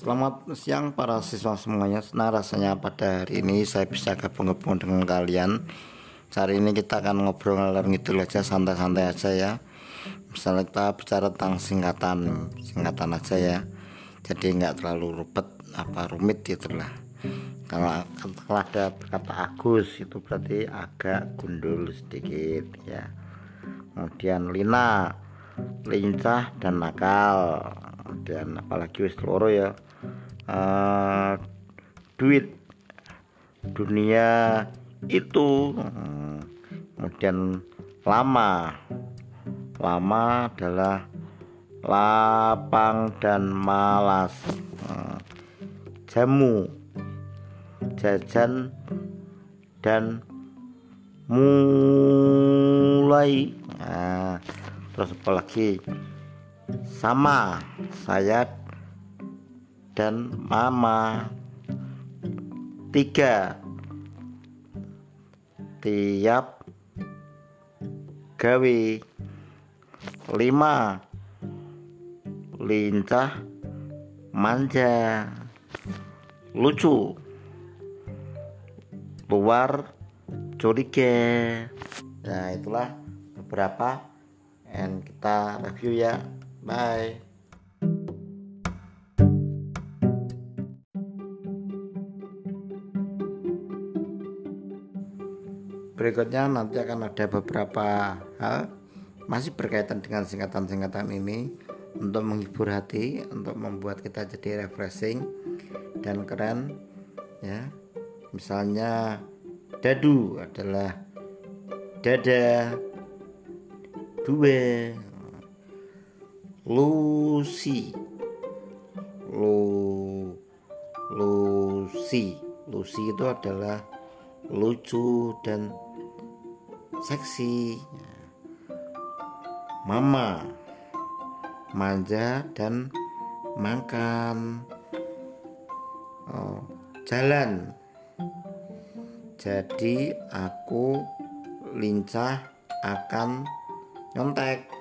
Selamat siang para siswa semuanya. Nah rasanya pada hari ini saya bisa gabung-gabung dengan kalian. Hari ini kita akan ngobrol ngalor ngidul aja santai-santai aja ya. Misalnya kita bicara tentang singkatan, singkatan aja ya. Jadi nggak terlalu rupet apa rumit gitu lah. Kalau, kalau ada kata Agus itu berarti agak gundul sedikit ya. Kemudian Lina, lincah dan nakal dan apalagi wis loro ya uh, duit dunia itu. Kemudian lama. Lama adalah lapang dan malas. Jamu jajan dan mulai. Nah, terus apalagi sama saya dan mama. Tiga. Tiap. Gawe. Lima. Lincah manja. Lucu. Luar. Curiga. Nah itulah beberapa and kita review ya. Bye. Berikutnya nanti akan ada beberapa hal masih berkaitan dengan singkatan-singkatan ini untuk menghibur hati, untuk membuat kita jadi refreshing dan keren ya. Misalnya dadu adalah dada dua Lucy Lu Lucy Lucy itu adalah lucu dan seksi. Mama manja dan makan. Oh, jalan. Jadi aku lincah akan nyontek.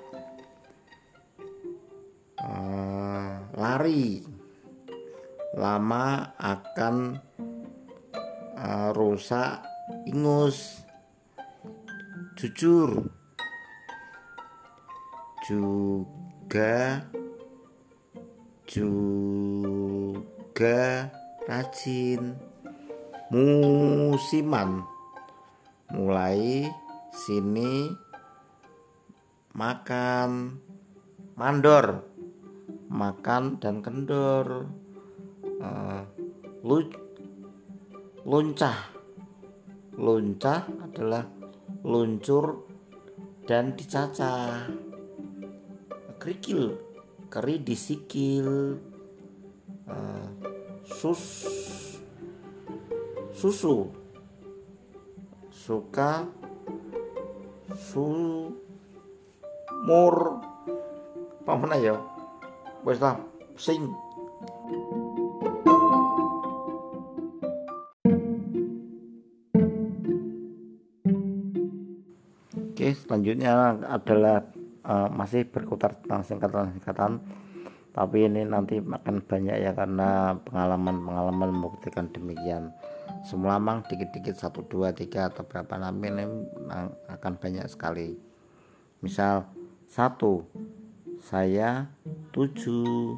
Lari. Lama akan uh, rusak ingus jujur. Juga juga rajin. Musiman. Mulai sini makan mandor. Makan dan kendor. Uh, lu, luncah. Luncah adalah luncur dan dicacah. Kerikil keri disikil uh, sus susu. Suka sumur. Apa mana ya? Wes sing selanjutnya adalah uh, masih berkutar tentang singkatan-singkatan. Tapi ini nanti makan banyak ya karena pengalaman-pengalaman membuktikan demikian. Semua mang dikit-dikit satu dua tiga atau berapa nama ini akan banyak sekali. Misal satu saya tujuh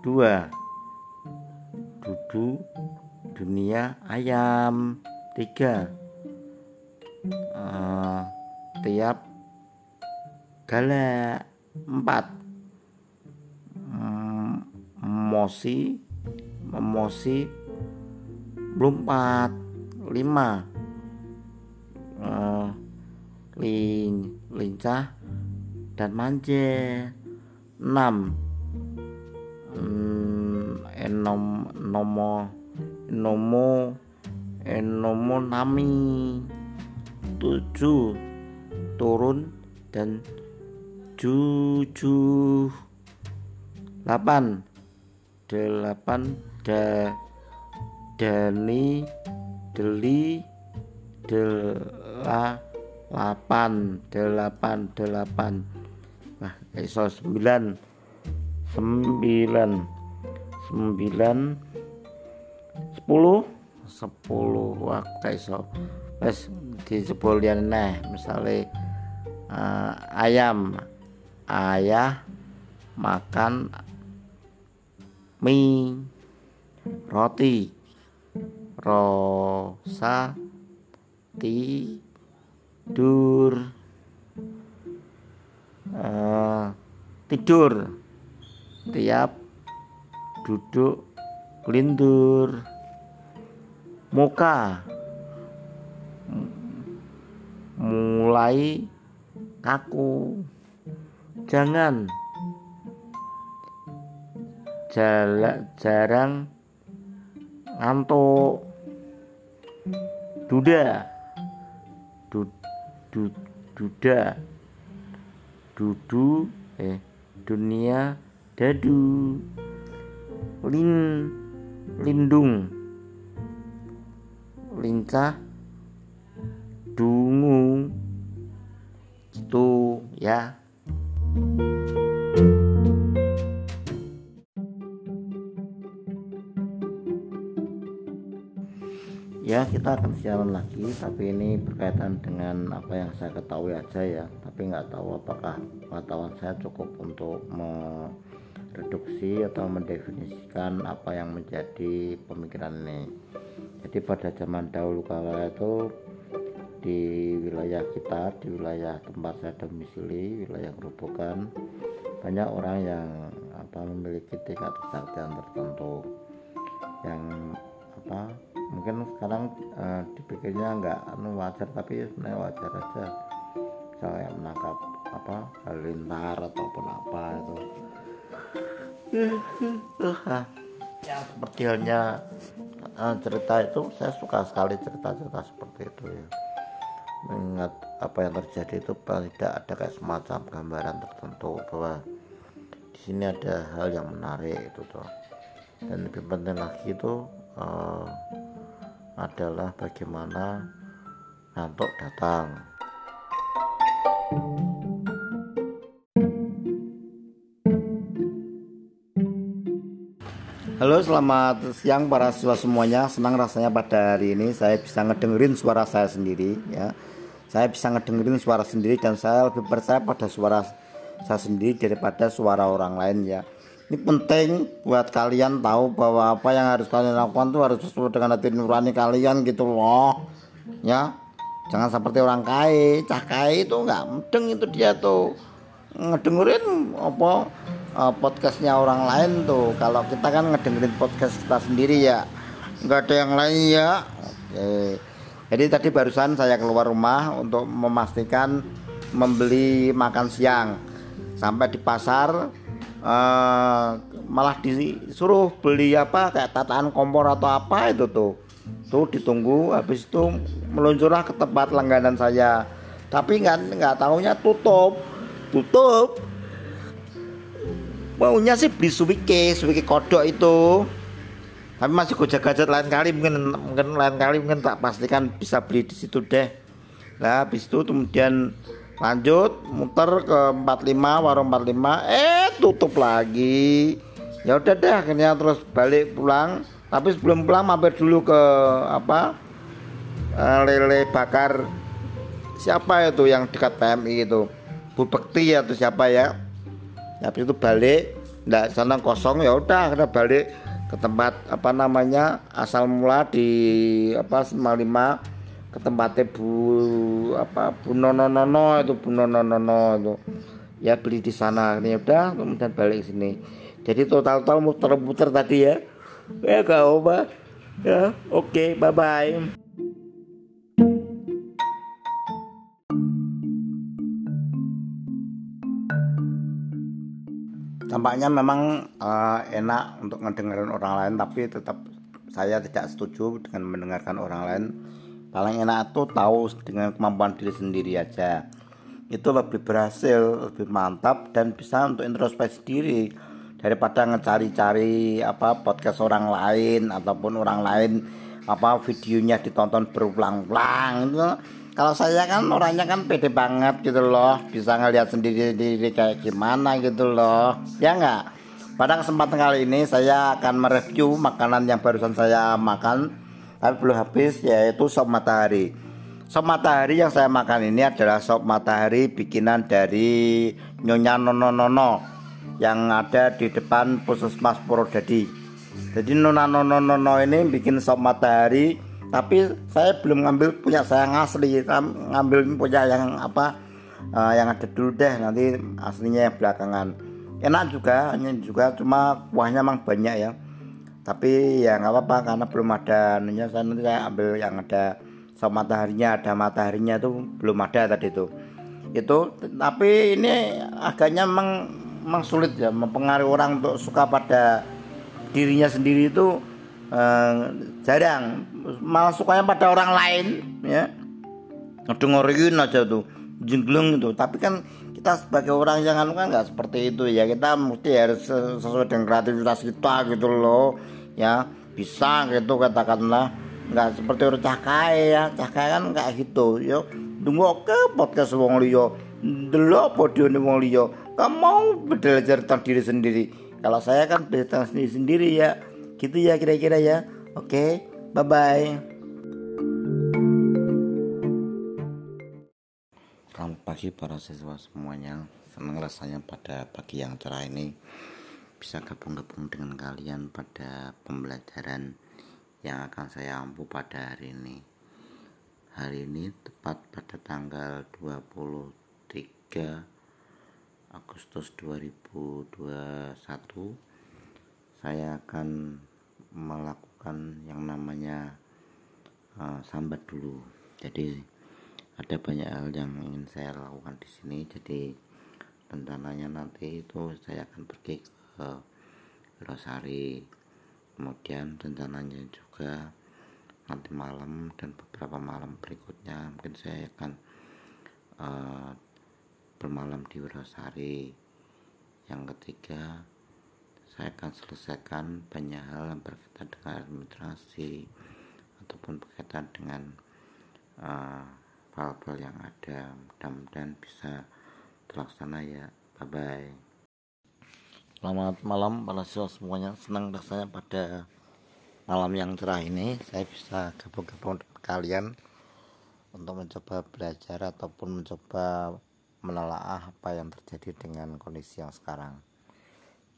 dua dudu dunia ayam tiga uh, tiap galak empat. Mosi memosi belum empat lima. Uh, lin lincah dan manja 6 hmm, enom nomo nomo nami 7 turun dan juju 8 8 da dani deli delapan. Delapan delapan. Nah iso sembilan. Sembilan. Sembilan. Sepuluh. Sepuluh. Wah kayak so wes di sebulan nah misalnya uh, ayam. Ayah makan mie. Roti. Rosa tidur. Uh, tidur. Tiap duduk lindur. Muka. Mulai kaku. Jangan. Jala, jarang ngantuk. Duda. Du, du, duda. Dudu eh dunia dadu. Lin lindung. Lincah dungu itu ya. Ya kita akan siaran lagi tapi ini berkaitan dengan apa yang saya ketahui aja ya. Tapi nggak tahu apakah pengetahuan saya cukup untuk mereduksi atau mendefinisikan apa yang menjadi pemikiran ini. Jadi pada zaman dahulu kala itu di wilayah kita di wilayah tempat saya domisili wilayah Gerobokan banyak orang yang apa memiliki tingkat kesaktian tertentu. Yang apa mungkin sekarang uh, dipikirnya nggak anu wajar tapi sebenarnya wajar aja. Saya menangkap apa halilintar ataupun apa itu. Ya seperti halnya uh, cerita itu saya suka sekali cerita-cerita seperti itu ya mengingat apa yang terjadi itu tidak ada kayak semacam gambaran tertentu bahwa di sini ada hal yang menarik itu tuh dan lebih penting lagi itu uh, adalah bagaimana ngantuk datang. Halo selamat siang para siswa semuanya. Senang rasanya pada hari ini saya bisa ngedengerin suara saya sendiri ya Saya bisa ngedengerin suara sendiri dan saya lebih percaya pada suara saya sendiri daripada suara orang lain ya. Ini penting buat kalian tahu bahwa apa yang harus kalian lakukan tuh harus sesuai dengan hati nurani kalian gitu loh ya. Jangan seperti orang kaya cah kaya itu nggak mendeng itu dia tuh ngedengerin apa uh, podcastnya orang lain tuh. Kalau kita kan ngedengerin podcast kita sendiri ya. Nggak ada yang lain ya. Oke jadi tadi barusan saya keluar rumah untuk memastikan membeli makan siang. Sampai di pasar uh, malah disuruh beli apa kayak tataan kompor atau apa itu tuh. Tuh ditunggu habis itu meluncurlah ke tempat langganan saya. Tapi nggak nggak tahunya tutup. Tutup. Maunya sih beli suwike suwike kodok itu tapi masih gojek-gojek lain kali mungkin mungkin lain kali mungkin tak pastikan bisa beli di situ deh. Lah habis itu kemudian lanjut muter ke 45 warung 45 eh tutup lagi. Ya udah deh akhirnya terus balik pulang. Tapi sebelum pulang mampir dulu ke apa eh, lele bakar. Siapa itu yang dekat PMI itu? Bu Bekti atau siapa ya? Habis itu balik ndak sana kosong ya udah akhirnya balik ke tempat apa namanya asal mula di apa 55 ke tempatnya Bu apa Bu Nono Nono itu Bu Nono Nono itu. Ya beli di sana. Ini udah kemudian balik sini. Jadi total total muter-muter tadi ya. Ya gak apa ya oke okay, bye bye tampaknya memang uh, enak untuk mendengarkan orang lain tapi tetap saya tidak setuju dengan mendengarkan orang lain. Paling enak tuh tahu dengan kemampuan diri sendiri aja. Itu lebih berhasil lebih mantap dan bisa untuk introspeksi diri daripada ngecari-cari apa podcast orang lain ataupun orang lain apa videonya ditonton berulang-ulang. Itu kalau saya kan orangnya kan pede banget gitu loh. Bisa ngelihat sendiri diri kayak gimana gitu loh. Ya enggak pada kesempatan kali ini saya akan mereview makanan yang barusan saya makan. Tapi belum habis yaitu sop matahari. Sop matahari yang saya makan ini adalah sop matahari bikinan dari Nyonya Nono Nono yang ada di depan Puskesmas Purwodadi. Jadi Nona Nono Nono ini bikin sop matahari tapi saya belum ngambil punya saya yang asli ngambil punya yang apa uh, yang ada dulu deh nanti aslinya yang belakangan. Enak juga hanya juga cuma kuahnya memang banyak ya. Tapi ya nggak apa-apa karena belum ada anunya saya nanti saya ambil yang ada sop mataharinya ada mataharinya itu belum ada tadi itu itu tapi ini agaknya memang, memang sulit ya mempengaruhi orang untuk suka pada dirinya sendiri itu eh, jarang malah sukanya pada orang lain ya. Dengerin aja tuh jengglung itu. Tapi kan kita sebagai orang yang anu kan nggak seperti itu ya. Kita mesti harus sesuai dengan kreativitas kita gitu loh ya. Bisa gitu katakanlah. Nggak seperti orang cakai ya. Cakai kan nggak gitu yo tunggu ke podcast wong liyo dulu podium wong liyo kamu belajar tentang diri sendiri. Kalau saya kan belajar sendiri sendiri ya. Gitu ya kira-kira ya. Oke bye bye Selamat pagi para siswa semuanya. Senang rasanya pada pagi yang cerah ini Bisa gabung-gabung dengan kalian pada pembelajaran Yang akan saya ampu pada hari ini. Hari ini tepat pada tanggal 23 Agustus 2021 Saya akan melakukan yang namanya uh, sambat dulu. Jadi ada banyak hal yang ingin saya lakukan di sini. Jadi rencananya nanti itu saya akan pergi ke Rosari kemudian rencananya juga nanti malam dan beberapa malam berikutnya mungkin saya akan uh, bermalam di Rosari yang ketiga saya akan selesaikan banyak hal yang berkaitan dengan administrasi ataupun berkaitan dengan uh, yang ada. Mudah-mudahan bisa terlaksana ya. Bye bye selamat malam para siswa semuanya. Senang rasanya pada malam yang cerah ini saya bisa gabung-gabung dengan kalian untuk mencoba belajar ataupun mencoba menelaah apa yang terjadi dengan kondisi yang sekarang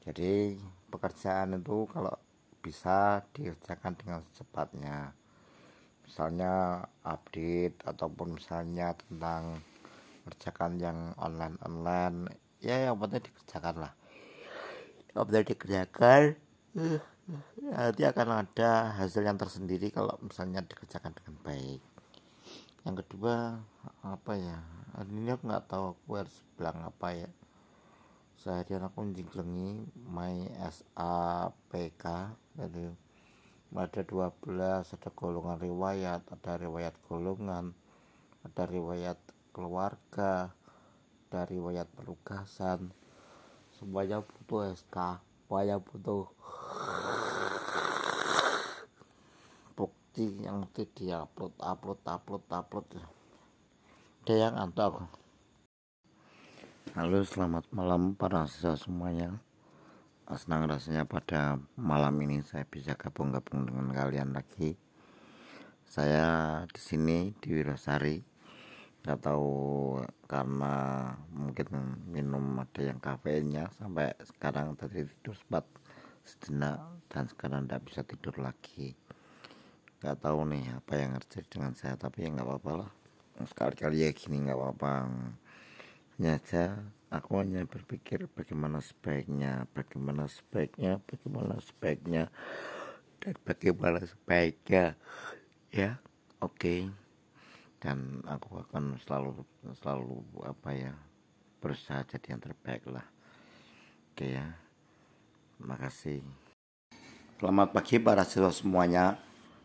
jadi pekerjaan itu kalau bisa dikerjakan dengan secepatnya. Misalnya update ataupun misalnya tentang kerjakan yang online online ya yang penting dikerjakan lah. Kalau tidak dikerjakan nanti akan ada hasil yang tersendiri kalau misalnya dikerjakan dengan baik. Yang kedua apa ya ini aku nggak tahu aku harus bilang apa ya seharian aku menjenglengi my SAPK jadi ada 12 ada golongan riwayat ada riwayat golongan ada riwayat keluarga ada riwayat perugasan semuanya butuh SK semuanya butuh bukti yang mesti diupload upload upload upload. Ada yang antar Halo selamat malam para siswa semuanya. Senang rasanya pada malam ini saya bisa gabung-gabung dengan kalian lagi. Saya di sini di Wirasari. Gak tahu karena mungkin minum ada yang kafeinnya Sampai sekarang tadi tidur sempat sejenak Dan sekarang tidak bisa tidur lagi. Gak tahu nih apa yang terjadi dengan saya Tapi ya nggak apa-apa lah. Sekali-kali ya gini nggak apa-apa saja aku hanya berpikir bagaimana sebaiknya bagaimana sebaiknya bagaimana sebaiknya dan bagaimana sebaiknya ya oke. Okay. dan aku akan selalu selalu apa ya berusaha jadi yang terbaik lah. Oke okay, ya kasih. Selamat pagi para siswa semuanya.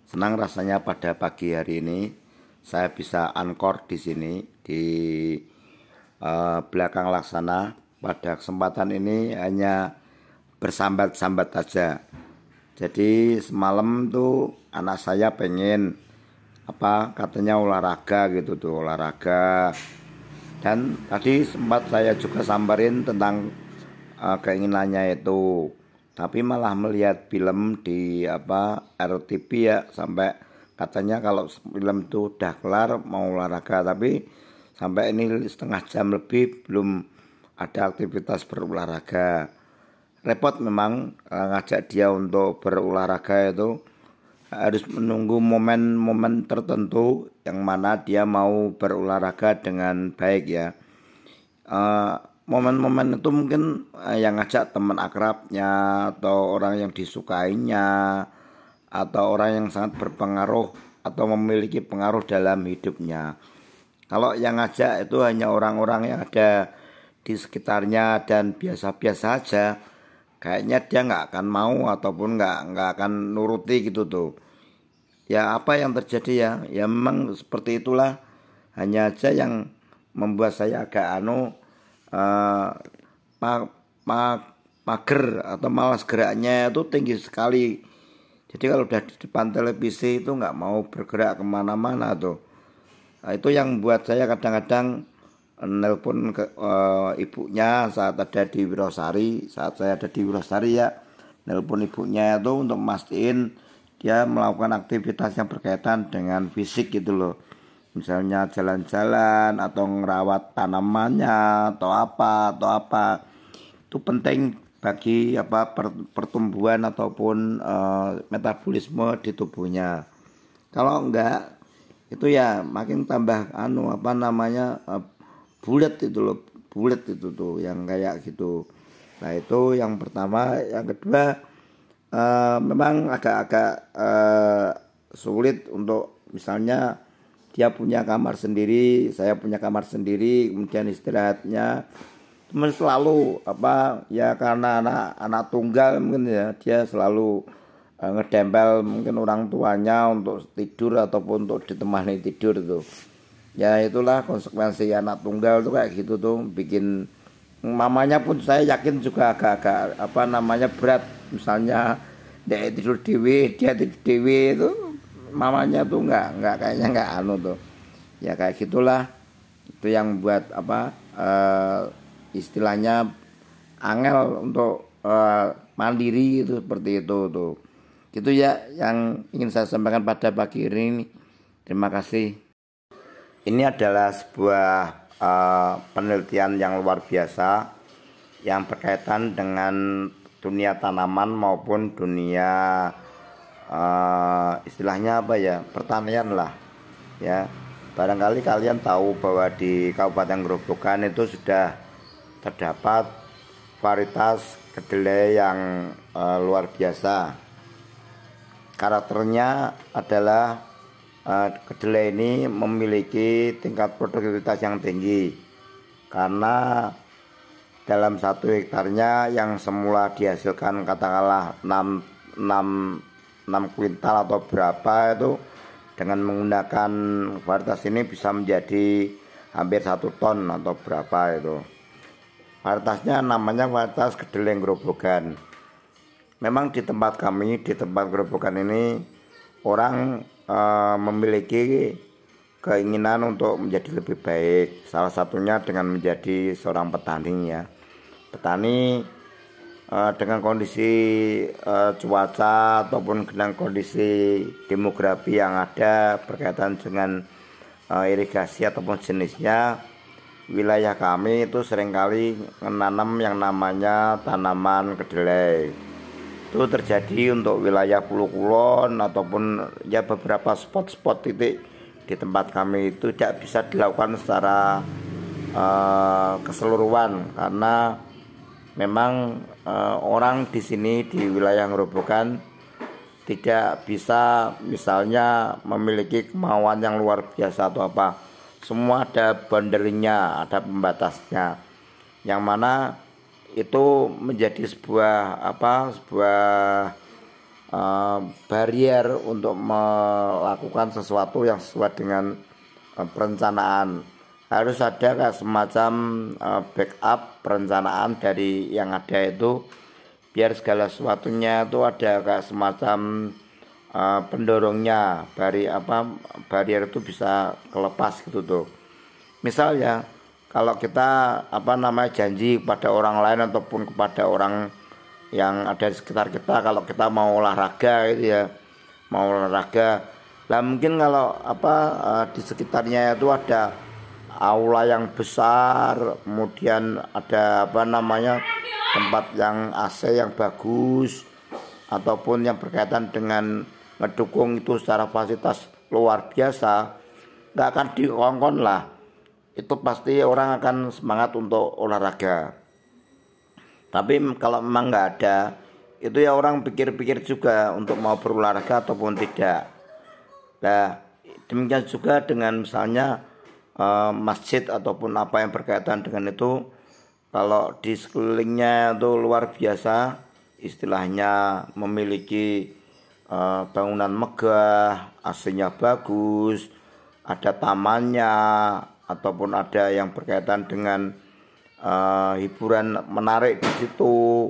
Senang rasanya pada pagi hari ini saya bisa ankor di sini di uh, belakang laksana pada kesempatan ini hanya bersambat-sambat saja. Jadi semalam tuh anak saya pengen apa katanya olahraga gitu tuh olahraga. Dan tadi sempat saya juga samperin tentang uh, keinginannya itu. Tapi malah melihat film di apa RTP ya sampai katanya kalau film itu udah kelar mau olahraga. Tapi sampai ini setengah jam lebih belum ada aktivitas berolahraga. Repot memang eh, ngajak dia untuk berolahraga itu. Harus menunggu momen-momen tertentu yang mana dia mau berolahraga dengan baik ya. Uh, momen-momen itu mungkin uh, yang ngajak teman akrabnya atau orang yang disukainya atau orang yang sangat berpengaruh atau memiliki pengaruh dalam hidupnya kalau yang ngajak itu hanya orang-orang yang ada di sekitarnya dan biasa-biasa aja kayaknya dia nggak akan mau ataupun nggak nggak akan nuruti gitu tuh. Ya apa yang terjadi ya? Ya memang seperti itulah. Hanya aja yang membuat saya agak anu uh, ma ma mager atau malas geraknya itu tinggi sekali. Jadi kalau udah di depan televisi itu nggak mau bergerak ke mana-mana tuh nah, itu yang buat saya kadang-kadang nelpon ke uh, ibunya saat ada di Wirosari. Saat saya ada di Wirosari ya nelpon ibunya itu untuk mastiin dia melakukan aktivitas yang berkaitan dengan fisik gitu loh. Misalnya jalan-jalan atau ngerawat tanamannya atau apa atau apa. Itu penting bagi apa pertumbuhan ataupun uh, metabolisme di tubuhnya. Kalau enggak itu ya makin tambah anu apa namanya uh, bulat itu loh bulat itu tuh yang kayak gitu. Nah itu yang pertama. Yang kedua uh, memang agak-agak uh, sulit untuk misalnya dia punya kamar sendiri, saya punya kamar sendiri, kemudian istirahatnya. Teman selalu apa ya karena anak anak tunggal mungkin ya dia selalu ngedempel mungkin orang tuanya untuk tidur ataupun untuk ditemani tidur itu. Ya itulah konsekuensi anak tunggal tuh kayak gitu tuh bikin mamanya pun saya yakin juga agak-agak apa namanya berat. Misalnya dia tidur dewi dia tidur dewi itu mamanya tuh nggak nggak kayaknya nggak anu tuh. Ya kayak gitulah. Itu yang buat apa uh, istilahnya angel untuk uh, mandiri itu seperti itu tuh itu ya yang ingin saya sampaikan pada pagi ini. Terima kasih. Ini adalah sebuah uh, penelitian yang luar biasa yang berkaitan dengan dunia tanaman maupun dunia uh, istilahnya apa ya pertanian lah ya. Barangkali kalian tahu bahwa di Kabupaten Grobogan itu sudah terdapat varietas kedelai yang uh, luar biasa karakternya adalah uh, kedelai ini memiliki tingkat produktivitas yang tinggi. Karena dalam satu hektarnya yang semula dihasilkan katakanlah 6, 6, 6 kuintal atau berapa itu dengan menggunakan varietas ini bisa menjadi hampir satu ton atau berapa itu. Varietasnya namanya varietas kedelai gerobogan memang di tempat kami di tempat gerobogan ini orang e, memiliki keinginan untuk menjadi lebih baik. Salah satunya dengan menjadi seorang petani ya. Petani uh, dengan kondisi uh, cuaca ataupun dengan kondisi demografi yang ada berkaitan dengan uh, irigasi ataupun jenisnya wilayah kami itu sering kali menanam yang namanya tanaman kedelai itu terjadi untuk wilayah Pulau Kulon ataupun ya beberapa spot-spot titik di tempat kami itu tidak bisa dilakukan secara uh, keseluruhan karena memang uh, orang di sini di wilayah Ngerobokan tidak bisa misalnya memiliki kemauan yang luar biasa atau apa. Semua ada boundary-nya ada pembatasnya. Yang mana itu menjadi sebuah apa sebuah uh, barrier untuk melakukan sesuatu yang sesuai dengan uh, perencanaan. Harus ada kayak semacam uh, backup perencanaan dari yang ada itu biar segala sesuatunya itu ada kayak semacam uh, pendorongnya bari apa barrier itu bisa kelepas gitu tuh. Misal ya kalau kita apa namanya janji kepada orang lain ataupun kepada orang yang ada di sekitar kita kalau kita mau olahraga gitu ya mau olahraga. Lah mungkin kalau apa uh, di sekitarnya itu ada aula yang besar kemudian ada apa namanya tempat yang AC yang bagus ataupun yang berkaitan dengan ngedukung itu secara fasilitas luar biasa nggak akan dikongkon lah itu pasti orang akan semangat untuk olahraga. Tapi kalau memang nggak ada itu ya orang pikir-pikir juga untuk mau berolahraga ataupun tidak. Nah demikian juga dengan misalnya uh, masjid ataupun apa yang berkaitan dengan itu kalau di sekelilingnya itu luar biasa istilahnya memiliki uh, bangunan megah aslinya bagus ada tamannya ataupun ada yang berkaitan dengan uh, hiburan menarik di situ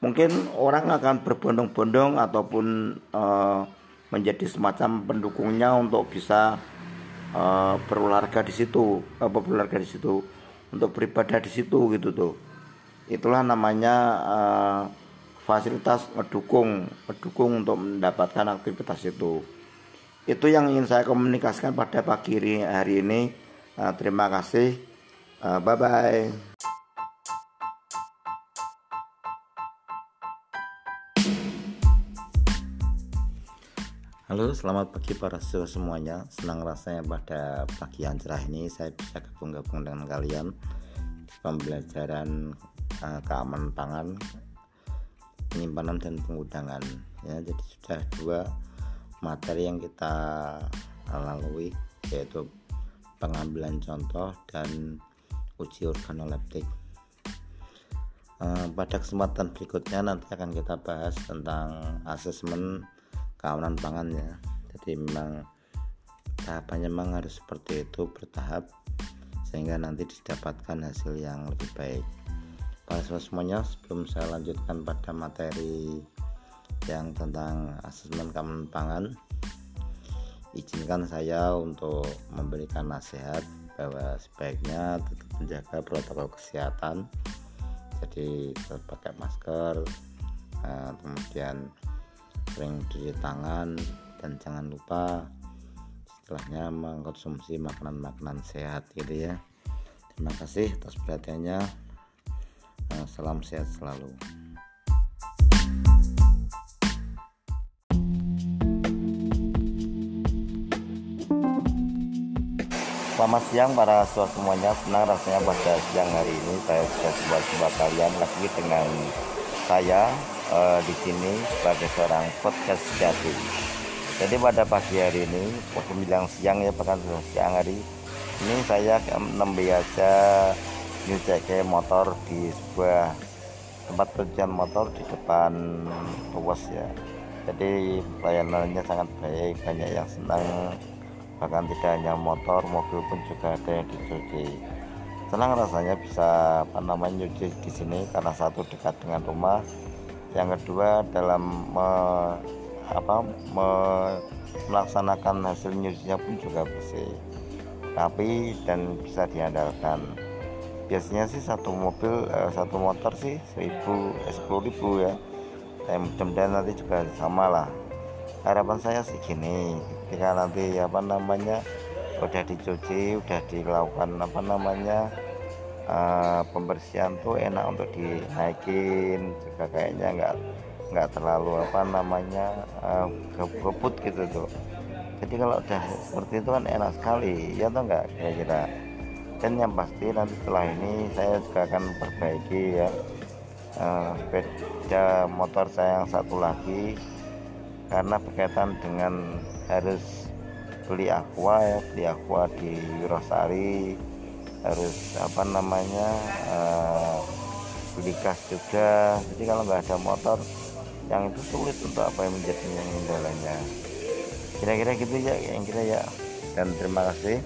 mungkin orang akan berbondong-bondong ataupun uh, menjadi semacam pendukungnya untuk bisa uh, berolahraga di situ apa berolahraga di situ untuk beribadah di situ gitu tuh. Itulah namanya uh, fasilitas mendukung mendukung untuk mendapatkan aktivitas itu. Itu yang ingin saya komunikasikan pada pagi hari ini Uh, terima kasih. Uh, bye bye. Halo, selamat pagi para siswa semuanya. Senang rasanya pada pagi yang cerah ini saya bisa gabung-gabung dengan kalian pembelajaran uh, keamanan pangan, penyimpanan dan pengudangan. Ya, jadi sudah dua materi yang kita lalui yaitu pengambilan contoh dan uji organoleptik. Eh, pada kesempatan berikutnya nanti akan kita bahas tentang asesmen keamanan pangan ya. Jadi memang tahapannya memang harus seperti itu bertahap sehingga nanti didapatkan hasil yang lebih baik. Para semuanya sebelum saya lanjutkan pada materi yang tentang asesmen keamanan pangan izinkan saya untuk memberikan nasihat bahwa sebaiknya tetap menjaga protokol kesehatan. Jadi tetap pakai masker eh, kemudian sering cuci tangan dan jangan lupa setelahnya mengkonsumsi makanan-makanan sehat gitu ya. Terima kasih atas perhatiannya. Eh, salam sehat selalu Selamat siang para siswa semuanya. Senang rasanya pada siang hari ini saya bisa coba-coba kalian lagi dengan saya uh, di sini sebagai seorang podcast jati. Jadi pada pagi hari ini, waktu bilang siang ya bahkan siang hari ini saya membiasa nyuci motor di sebuah tempat pencucian motor di depan ruas ya. Jadi pelayanannya sangat baik, banyak yang senang bahkan tidak hanya motor mobil pun juga ada yang dicuci. Senang rasanya bisa apa namanya nyuci di sini karena satu dekat dengan rumah. Yang kedua dalam me, apa me, melaksanakan hasil nyucinya pun juga bersih rapi dan bisa diandalkan. Biasanya sih satu mobil eh, satu motor sih seribu eh, sepuluh ribu ya. Mudah-mudahan nanti juga sama lah. Harapan saya sih gini ketika nanti apa namanya udah dicuci udah dilakukan apa namanya uh, pembersihan tuh enak untuk dinaikin juga kayaknya nggak nggak terlalu apa namanya uh, gitu tuh. Jadi kalau udah seperti itu kan enak sekali ya tuh nggak kayak kira dan yang pasti nanti setelah ini saya juga akan perbaiki ya uh, motor saya yang satu lagi karena berkaitan dengan harus beli aqua ya beli aqua di Rosari. Harus apa namanya uh, beli gas juga. Jadi kalau nggak ada motor yang itu sulit untuk apa yang menjadi yang kendalanya kira-kira gitu ya yang kira ya. Dan terima kasih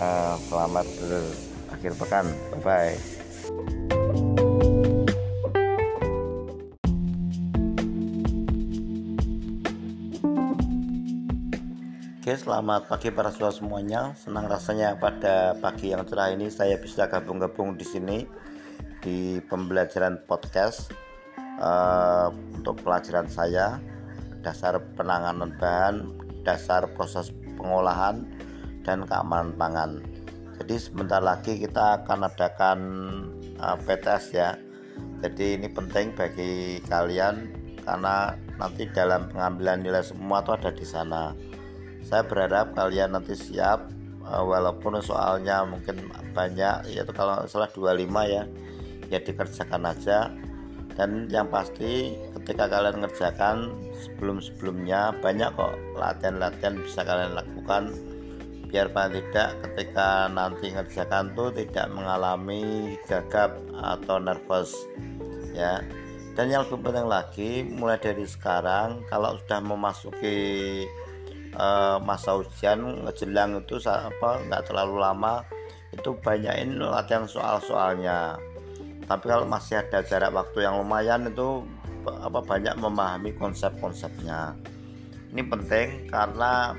uh, selamat akhir pekan. Bye bye Oke, selamat pagi para siswa semuanya. Senang rasanya pada pagi yang cerah ini saya bisa gabung-gabung di sini di pembelajaran podcast uh, untuk pelajaran saya dasar penanganan bahan dasar proses pengolahan dan keamanan pangan. Jadi sebentar lagi kita akan adakan uh, PTS ya. Jadi ini penting bagi kalian karena nanti dalam pengambilan nilai semua itu ada di sana saya berharap kalian nanti siap uh, walaupun soalnya mungkin banyak yaitu kalau salah 25 ya ya dikerjakan aja. Dan yang pasti ketika kalian ngerjakan sebelum-sebelumnya banyak kok latihan-latihan bisa kalian lakukan. Biar paling tidak ketika nanti ngerjakan tuh tidak mengalami gagap atau nervous ya. Dan yang lebih penting lagi mulai dari sekarang kalau sudah memasuki uh, masa ujian ngejelang itu apa nggak terlalu lama itu banyakin latihan soal-soalnya. Tapi kalau masih ada jarak waktu yang lumayan itu apa banyak memahami konsep-konsepnya. Ini penting karena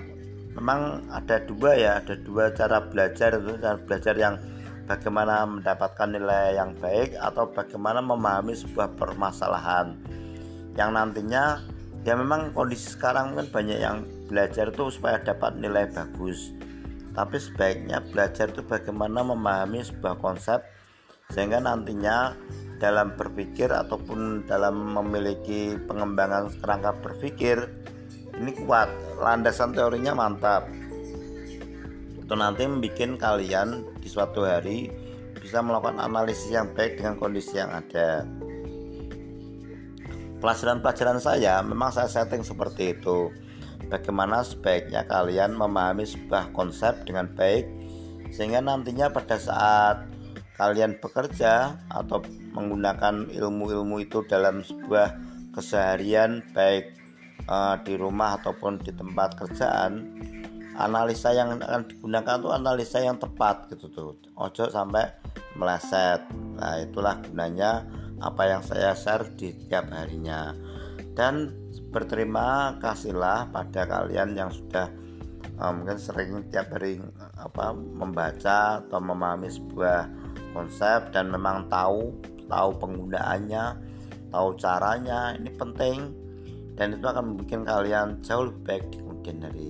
memang ada dua ya ada dua cara belajar itu cara belajar yang bagaimana mendapatkan nilai yang baik atau bagaimana memahami sebuah permasalahan. Yang nantinya ya memang kondisi sekarang kan banyak yang belajar itu supaya dapat nilai bagus. Tapi sebaiknya belajar itu bagaimana memahami sebuah konsep sehingga nantinya dalam berpikir ataupun dalam memiliki pengembangan kerangka berpikir ini kuat. Landasan teorinya mantap. Itu nanti membuat kalian di suatu hari bisa melakukan analisis yang baik dengan kondisi yang ada. Pelajaran-pelajaran saya memang saya setting seperti itu bagaimana sebaiknya kalian memahami sebuah konsep dengan baik sehingga nantinya pada saat kalian bekerja atau menggunakan ilmu-ilmu itu dalam sebuah keseharian baik uh, di rumah ataupun di tempat kerjaan analisa yang akan digunakan itu analisa yang tepat gitu tuh. Ojo sampai meleset. Nah itulah gunanya apa yang saya share di tiap harinya dan berterima kasihlah pada kalian yang sudah uh, mungkin sering tiap hari apa membaca atau memahami sebuah konsep dan memang tahu tahu penggunaannya tahu caranya ini penting. Dan itu akan membuat kalian jauh lebih baik di kemudian hari.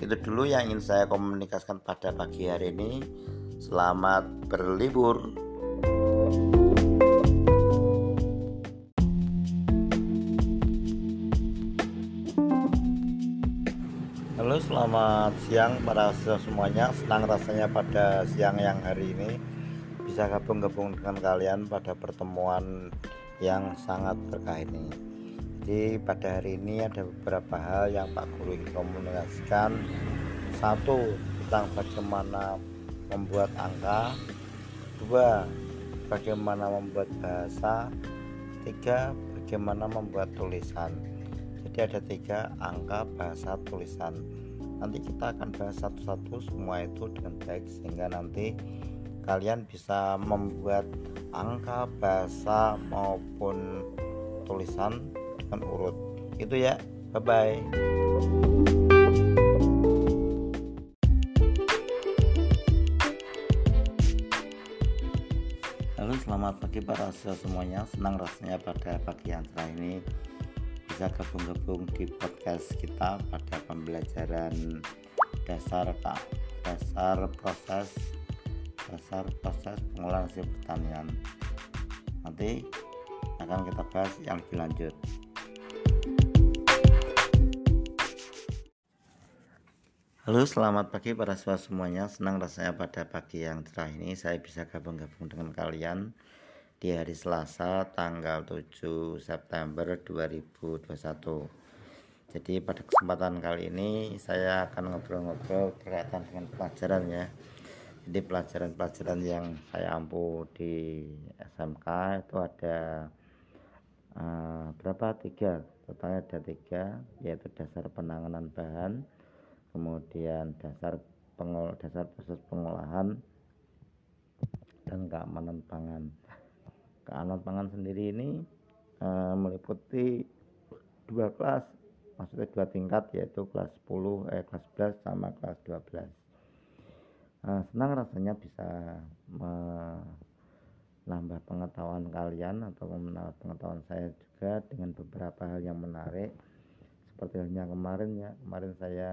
Itu dulu yang ingin saya komunikasikan pada pagi hari ini. Selamat berlibur selamat siang para semuanya. Senang rasanya pada siang yang hari ini Bisa gabung-gabung dengan kalian pada pertemuan yang sangat berkah ini. Jadi pada hari ini ada beberapa hal yang Pak Guru ingin komunikasikan. Satu tentang bagaimana membuat angka. Dua bagaimana membuat bahasa. Tiga bagaimana membuat tulisan. Jadi ada tiga angka bahasa tulisan nanti kita akan bahas satu-satu semua itu dengan baik sehingga nanti kalian bisa membuat angka bahasa maupun tulisan dengan urut. Itu ya. Bye bye Halo selamat pagi para siswa semuanya. Senang rasanya pada pagi cerah ini Bisa gabung-gabung di podcast kita Pada pembelajaran dasar kak Dasar proses Dasar proses pengolahan hasil pertanian. Nanti akan kita bahas yang lebih lanjut. Halo selamat pagi para siswa semuanya. Senang rasanya pada pagi yang cerah ini Saya bisa gabung-gabung dengan kalian Di hari Selasa tanggal 7 September 2021 Jadi pada kesempatan kali ini Saya akan ngobrol-ngobrol berkaitan dengan pelajaran ya. Jadi pelajaran-pelajaran yang saya ampu di SMK Itu ada uh, Berapa? Tiga. Totalnya ada tiga Yaitu dasar penanganan bahan kemudian dasar pengol dasar proses pengolahan dan keamanan pangan keamanan pangan sendiri ini e, meliputi dua kelas maksudnya dua tingkat yaitu kelas 10 eh kelas 11 sama kelas 12 e, senang rasanya bisa me, nambah pengetahuan kalian atau menambah pengetahuan saya juga dengan beberapa hal yang menarik. Seperti halnya kemarin ya kemarin saya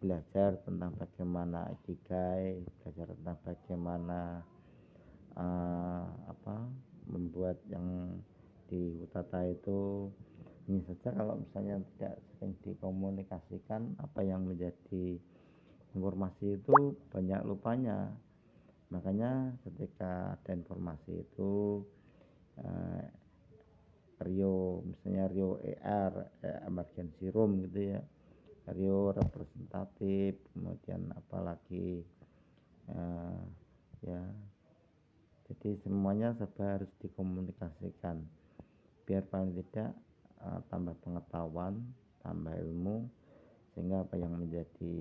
belajar tentang bagaimana ikigai belajar tentang bagaimana uh, apa membuat yang di Utata itu ini saja. Kalau misalnya tidak sering dikomunikasikan apa yang menjadi informasi itu banyak lupanya. Makanya ketika ada informasi itu uh, Rio misalnya Rio ER eh, emergency room gitu ya. Rio representatif kemudian apalagi uh, ya jadi semuanya serba harus dikomunikasikan. Biar paling tidak uh, tambah pengetahuan tambah ilmu sehingga apa yang menjadi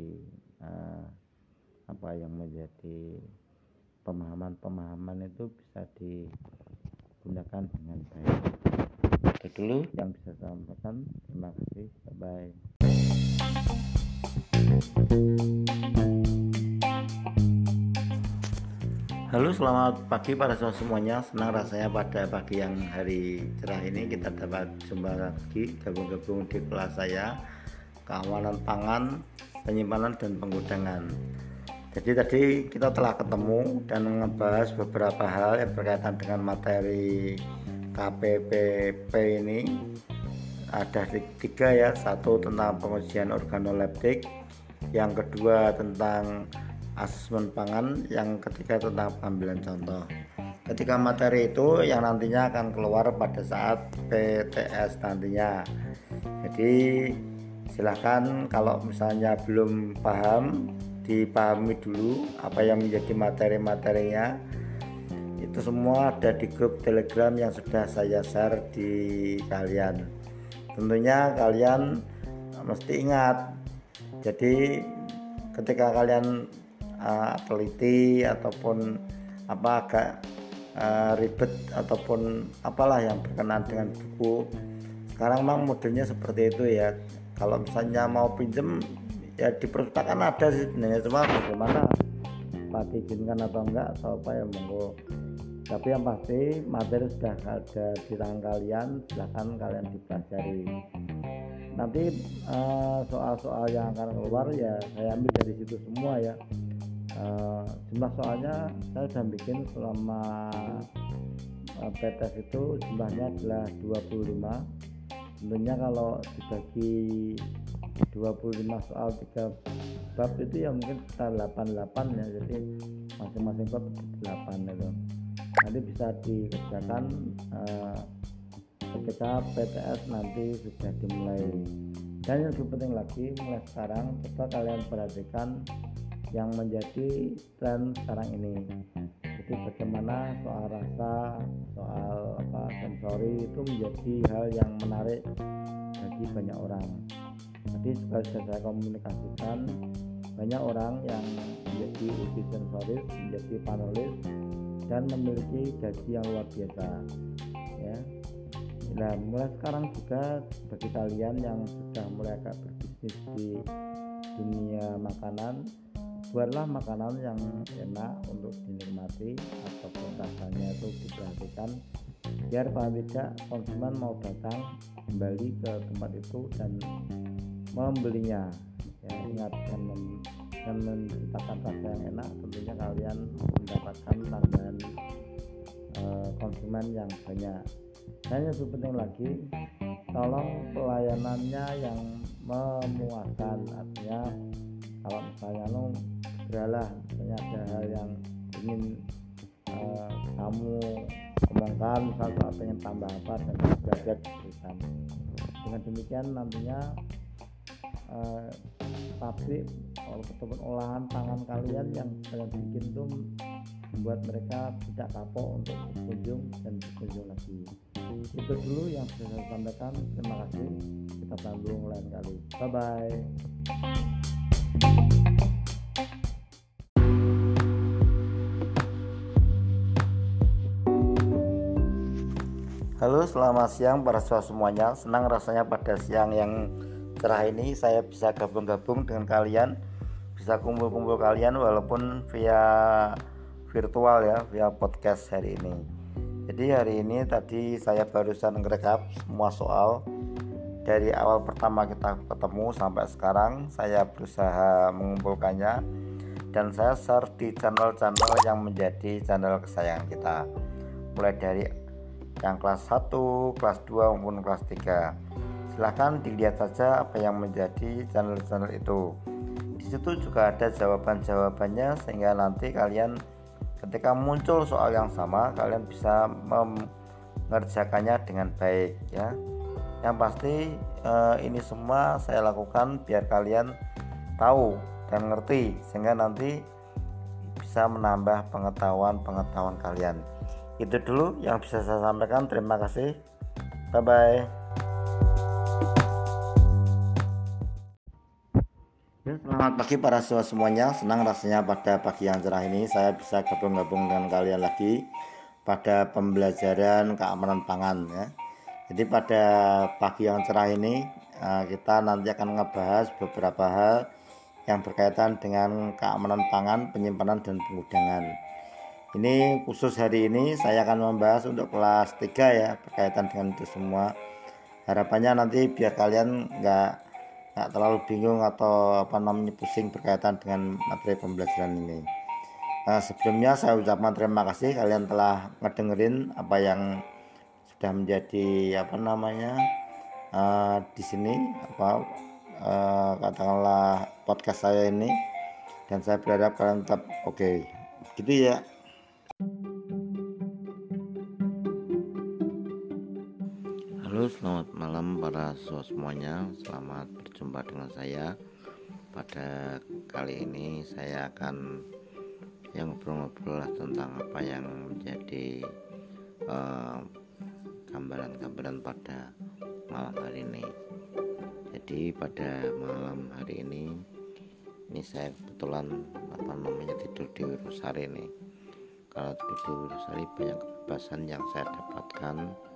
uh, apa yang menjadi pemahaman-pemahaman itu bisa digunakan dengan baik. Itu dulu. Yang bisa saya sampaikan. Terima kasih. Bye bye Halo selamat pagi para semuanya. Senang rasanya pada pagi yang hari cerah ini Kita dapat jumpa lagi Gabung-gabung di kelas saya Keamanan pangan Penyimpanan dan penggudangan. Jadi tadi kita telah ketemu Dan membahas beberapa hal Yang berkaitan dengan materi KPPP ini. Ada tiga ya Satu tentang pengujian organoleptik Yang kedua tentang asesmen pangan yang ketiga tentang pengambilan contoh. Ketika materi itu yang nantinya akan keluar pada saat PTS nantinya. Jadi silahkan kalau misalnya belum paham dipahami dulu apa yang menjadi materi-materinya. Itu semua ada di grup telegram yang sudah saya share di kalian. Tentunya kalian mesti ingat. Jadi ketika kalian uh, teliti ataupun apa agak uh, ribet ataupun apalah yang berkenaan dengan buku. Sekarang memang modelnya seperti itu ya. Kalau misalnya mau pinjem ya di perpustakaan ada sih sebenarnya. Cuma bagaimana apa diizinkan atau enggak atau apa ya monggo. Tapi yang pasti materi sudah ada di tangan kalian silahkan kalian dipelajari. Nanti uh, soal-soal uh, yang akan keluar ya saya ambil dari situ semua ya uh, jumlah soalnya saya sudah bikin selama eh, PTS itu jumlahnya adalah 25 tentunya kalau dibagi 25 soal 3 bab itu ya mungkin sekitar 88 ya jadi masing-masing bab 8 itu. Nanti bisa dikerjakan uh, ketika PTS nanti sudah dimulai. Dan yang lebih penting lagi mulai sekarang coba kalian perhatikan yang menjadi tren sekarang ini. Jadi bagaimana soal rasa soal apa sensori itu menjadi hal yang menarik bagi banyak orang. Jadi sebagai saya komunikasikan banyak orang yang menjadi uji sensoris menjadi panelis dan memiliki gaji yang luar biasa ya. Nah mulai sekarang juga bagi kalian yang sudah mulai agak berbisnis di dunia makanan buatlah makanan yang enak untuk dinikmati ataupun rasanya itu diperhatikan. Biar paling tidak konsumen mau datang kembali ke tempat itu dan membelinya. Ya ingat dengan, mem, menciptakan rasa yang enak. Tentunya kalian mendapatkan tambahan e, konsumen yang banyak. Dan yang penting lagi tolong pelayanannya yang memuaskan. Artinya kalau misalnya lo segeralah misalnya ada hal yang ingin uh, kamu misalnya soal pengen tambah apa dan belajar diberikan. Dengan demikian nantinya uh, pabrik ataupun olahan tangan kalian yang kalian bikin itu membuat mereka tidak kapok untuk berkunjung dan berkunjung lagi. Itu dulu yang bisa saya sampaikan. Terima kasih. Kita sambung lain kali. Bye bye Halo selamat siang para siswa semuanya. Senang rasanya pada siang yang cerah ini Saya bisa gabung-gabung dengan kalian Bisa kumpul-kumpul kalian walaupun via virtual ya via podcast hari ini. Jadi hari ini tadi saya barusan ngerekap semua soal. Dari awal pertama kita ketemu sampai sekarang saya berusaha mengumpulkannya. Dan saya share di channel-channel yang menjadi channel kesayangan kita. Mulai dari yang kelas 1, kelas 2 maupun kelas 3 silahkan dilihat saja apa yang menjadi channel-channel itu. Di situ juga ada jawaban-jawabannya sehingga nanti kalian ketika muncul soal yang sama kalian bisa mengerjakannya dengan baik ya. Yang pasti eh, ini semua saya lakukan biar kalian tahu dan ngerti sehingga nanti bisa menambah pengetahuan-pengetahuan kalian itu dulu yang bisa saya sampaikan. Terima kasih. Bye bye ya, Selamat pagi para siswa semuanya. Senang rasanya pada pagi yang cerah ini Saya bisa gabung-gabung dengan kalian lagi Pada pembelajaran keamanan pangan ya. Jadi pada pagi yang cerah ini eh, Kita nanti akan ngebahas beberapa hal Yang berkaitan dengan keamanan pangan, penyimpanan, dan pengudangan ini khusus hari ini saya akan membahas untuk kelas 3 ya berkaitan dengan itu semua. Harapannya nanti biar kalian nggak nggak terlalu bingung atau apa namanya pusing berkaitan dengan materi pembelajaran ini. Nah, sebelumnya saya ucapkan terima kasih kalian telah ngedengerin apa yang sudah menjadi apa namanya uh, di sini apa uh, katakanlah podcast saya ini. Dan saya berharap kalian tetap oke. Okay. gitu ya Halo selamat malam para siswa semuanya. Selamat berjumpa dengan saya. Pada kali ini saya akan yang ngobrol tentang apa yang menjadi uh, gambaran-gambaran pada malam hari ini. Jadi pada malam hari ini Ini saya kebetulan apa namanya tidur di Wirusari nih. Kalau di Wirusari banyak kebebasan yang saya dapatkan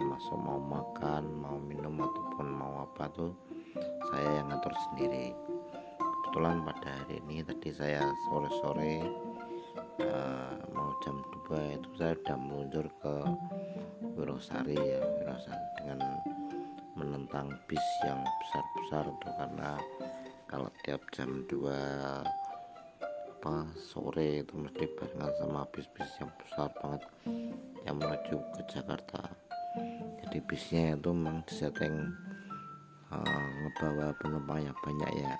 termasuk mau makan mau minum ataupun mau apa tuh saya yang ngatur sendiri. Kebetulan pada hari ini tadi saya sore-sore uh, mau jam 2 itu saya sudah meluncur ke Wirosari ya Wirosari dengan menentang bis yang besar-besar tuh karena kalau tiap jam 2 apa sore itu mesti barengan sama bis-bis yang besar banget yang menuju ke Jakarta jadi bisnya itu memang disetting uh, ngebawa penumpang yang banyak ya.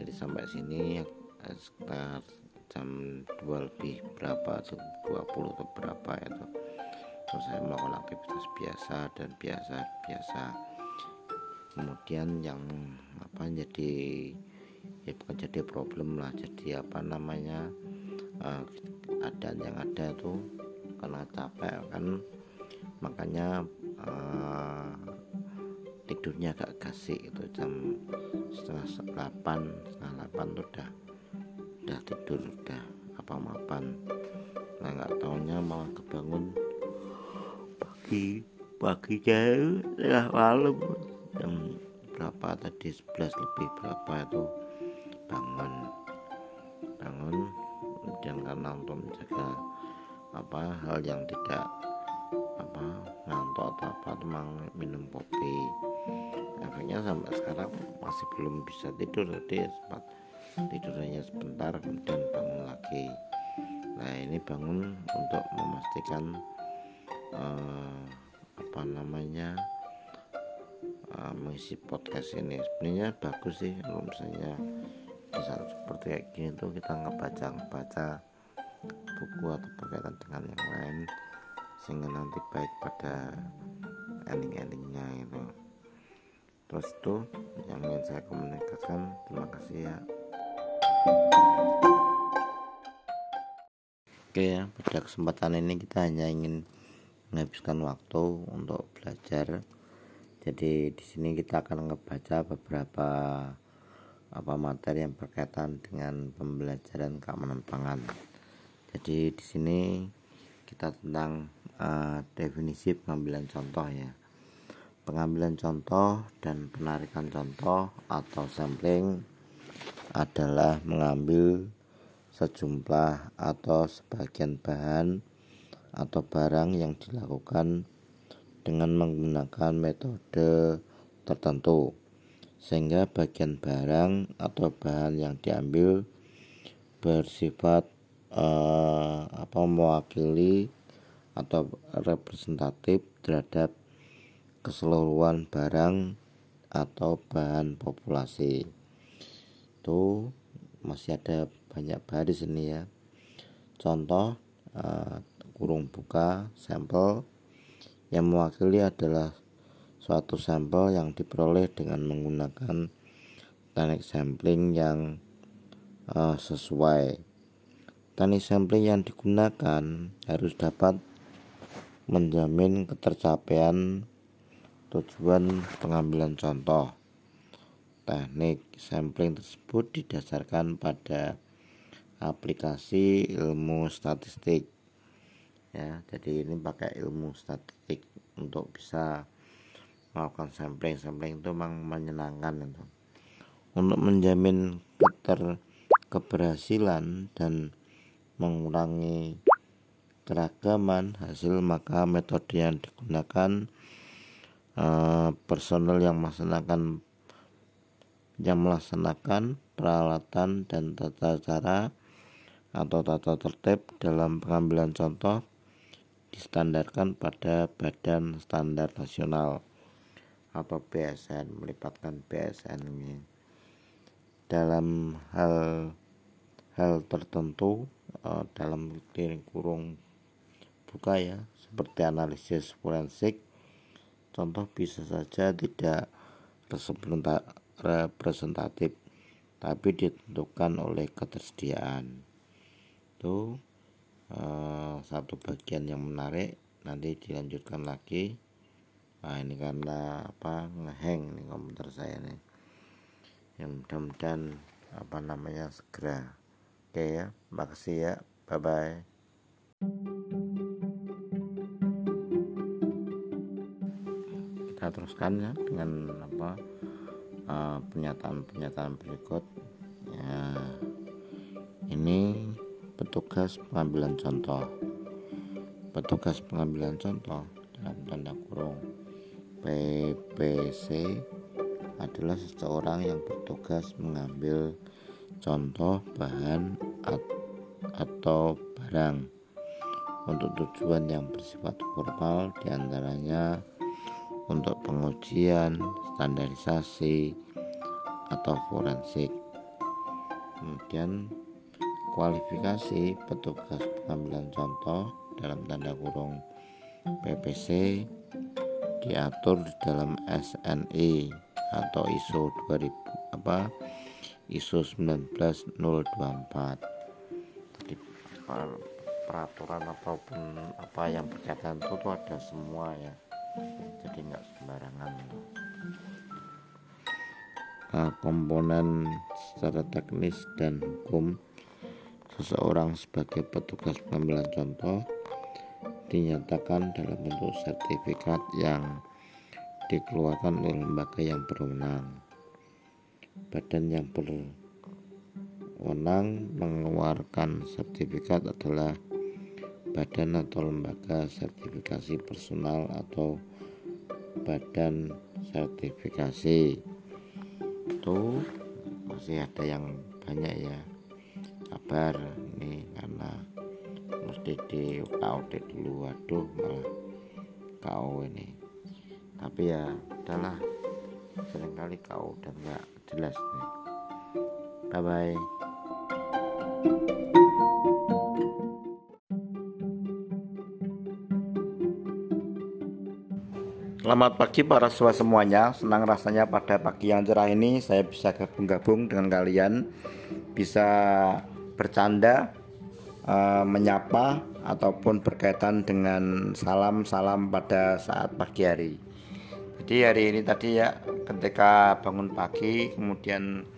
Jadi sampai sini uh, sekitar jam 2 lebih berapa atau 20 atau berapa itu. Terus saya melakukan aktivitas biasa dan biasa biasa kemudian yang apa jadi ya bukan jadi problem lah jadi apa namanya uh, ada yang ada tuh karena capek kan. Makanya uh, tidurnya agak kasih itu jam setengah delapan setengah delapan tuh udah udah tidur udah apa mapan nah nggak tahunya malah kebangun pagi pagi jauh tengah malam. Jam berapa tadi? 11 lebih berapa itu? Bangun bangun kemudian karena untuk menjaga apa hal yang tidak apa ngantuk atau apa memang minum kopi. Efeknya sampai sekarang masih belum bisa tidur tadi sempat tidur hanya sebentar kemudian bangun lagi. Nah ini bangun untuk memastikan uh, apa namanya uh, mengisi podcast ini. Sebenarnya bagus sih kalau misalnya seperti kayak gini tuh kita ngebaca ngebaca buku atau berkaitan dengan yang lain sehingga nanti baik pada ending-endingnya itu. Terus itu yang ingin saya komunikasikan. Terima kasih ya. Oke ya pada kesempatan ini kita hanya ingin menghabiskan waktu untuk belajar. Jadi di sini kita akan ngebaca beberapa apa materi yang berkaitan dengan pembelajaran keamanan pangan. Jadi di sini kita tentang uh, definisi pengambilan contoh ya. Pengambilan contoh dan penarikan contoh atau sampling adalah mengambil sejumlah atau sebagian bahan atau barang yang dilakukan dengan menggunakan metode tertentu sehingga bagian barang atau bahan yang diambil bersifat eh, apa mewakili atau representatif terhadap keseluruhan barang atau bahan populasi. Itu masih ada banyak bahan di sini ya. Contoh uh, kurung buka sampel. Yang mewakili adalah suatu sampel yang diperoleh dengan menggunakan teknik sampling yang uh, sesuai. Teknik sampling yang digunakan harus dapat menjamin ketercapaian tujuan pengambilan contoh. Teknik sampling tersebut didasarkan pada aplikasi ilmu statistik. Ya, jadi ini pakai ilmu statistik untuk bisa melakukan sampling. Sampling itu memang menyenangkan itu. Untuk menjamin keter keberhasilan dan mengurangi keragaman hasil maka metode yang digunakan uh, personel yang melaksanakan yang melaksanakan peralatan dan tata cara atau tata tertib dalam pengambilan contoh distandarkan pada Badan Standar Nasional atau BSN melibatkan BSN ini. Dalam hal hal tertentu uh, dalam kurung buka ya seperti analisis forensik. Contoh bisa saja tidak representatif tapi ditentukan oleh ketersediaan. Itu uh, satu bagian yang menarik nanti dilanjutkan lagi. Nah ini karena apa ngeheng nih komputer saya nih yang mudah-mudahan apa namanya segera. Oke ya makasih ya bye bye teruskan ya dengan apa uh, pernyataan-pernyataan berikut. Ya ini petugas pengambilan contoh. Petugas pengambilan contoh dalam tanda kurung. PPC adalah seseorang yang bertugas mengambil contoh bahan atau barang. Untuk tujuan yang bersifat formal di antaranya untuk pengujian, standarisasi, atau forensik. Kemudian kualifikasi petugas pengambilan contoh dalam tanda kurung PPC diatur di dalam SNI atau ISO 2000 apa ISO 19024 jadi peraturan ataupun apa yang berkaitan itu tuh ada semua ya jadi nggak sembarangan. Nah, komponen secara teknis dan hukum seseorang sebagai petugas pengambilan contoh dinyatakan dalam bentuk sertifikat yang dikeluarkan oleh lembaga yang berwenang. Badan yang berwenang mengeluarkan sertifikat adalah badan atau lembaga sertifikasi personal atau badan sertifikasi. Itu masih ada yang banyak ya. Kabar ini karena mesti di audit dulu. Waduh malah kau ini. Tapi ya udahlah. Seringkali kau udah nggak jelas nih. Bye bye Selamat pagi para siswa semuanya. Senang rasanya pada pagi yang cerah ini saya bisa gabung-gabung dengan kalian, bisa bercanda, uh, menyapa ataupun berkaitan dengan salam-salam pada saat pagi hari. Jadi hari ini tadi ya ketika bangun pagi kemudian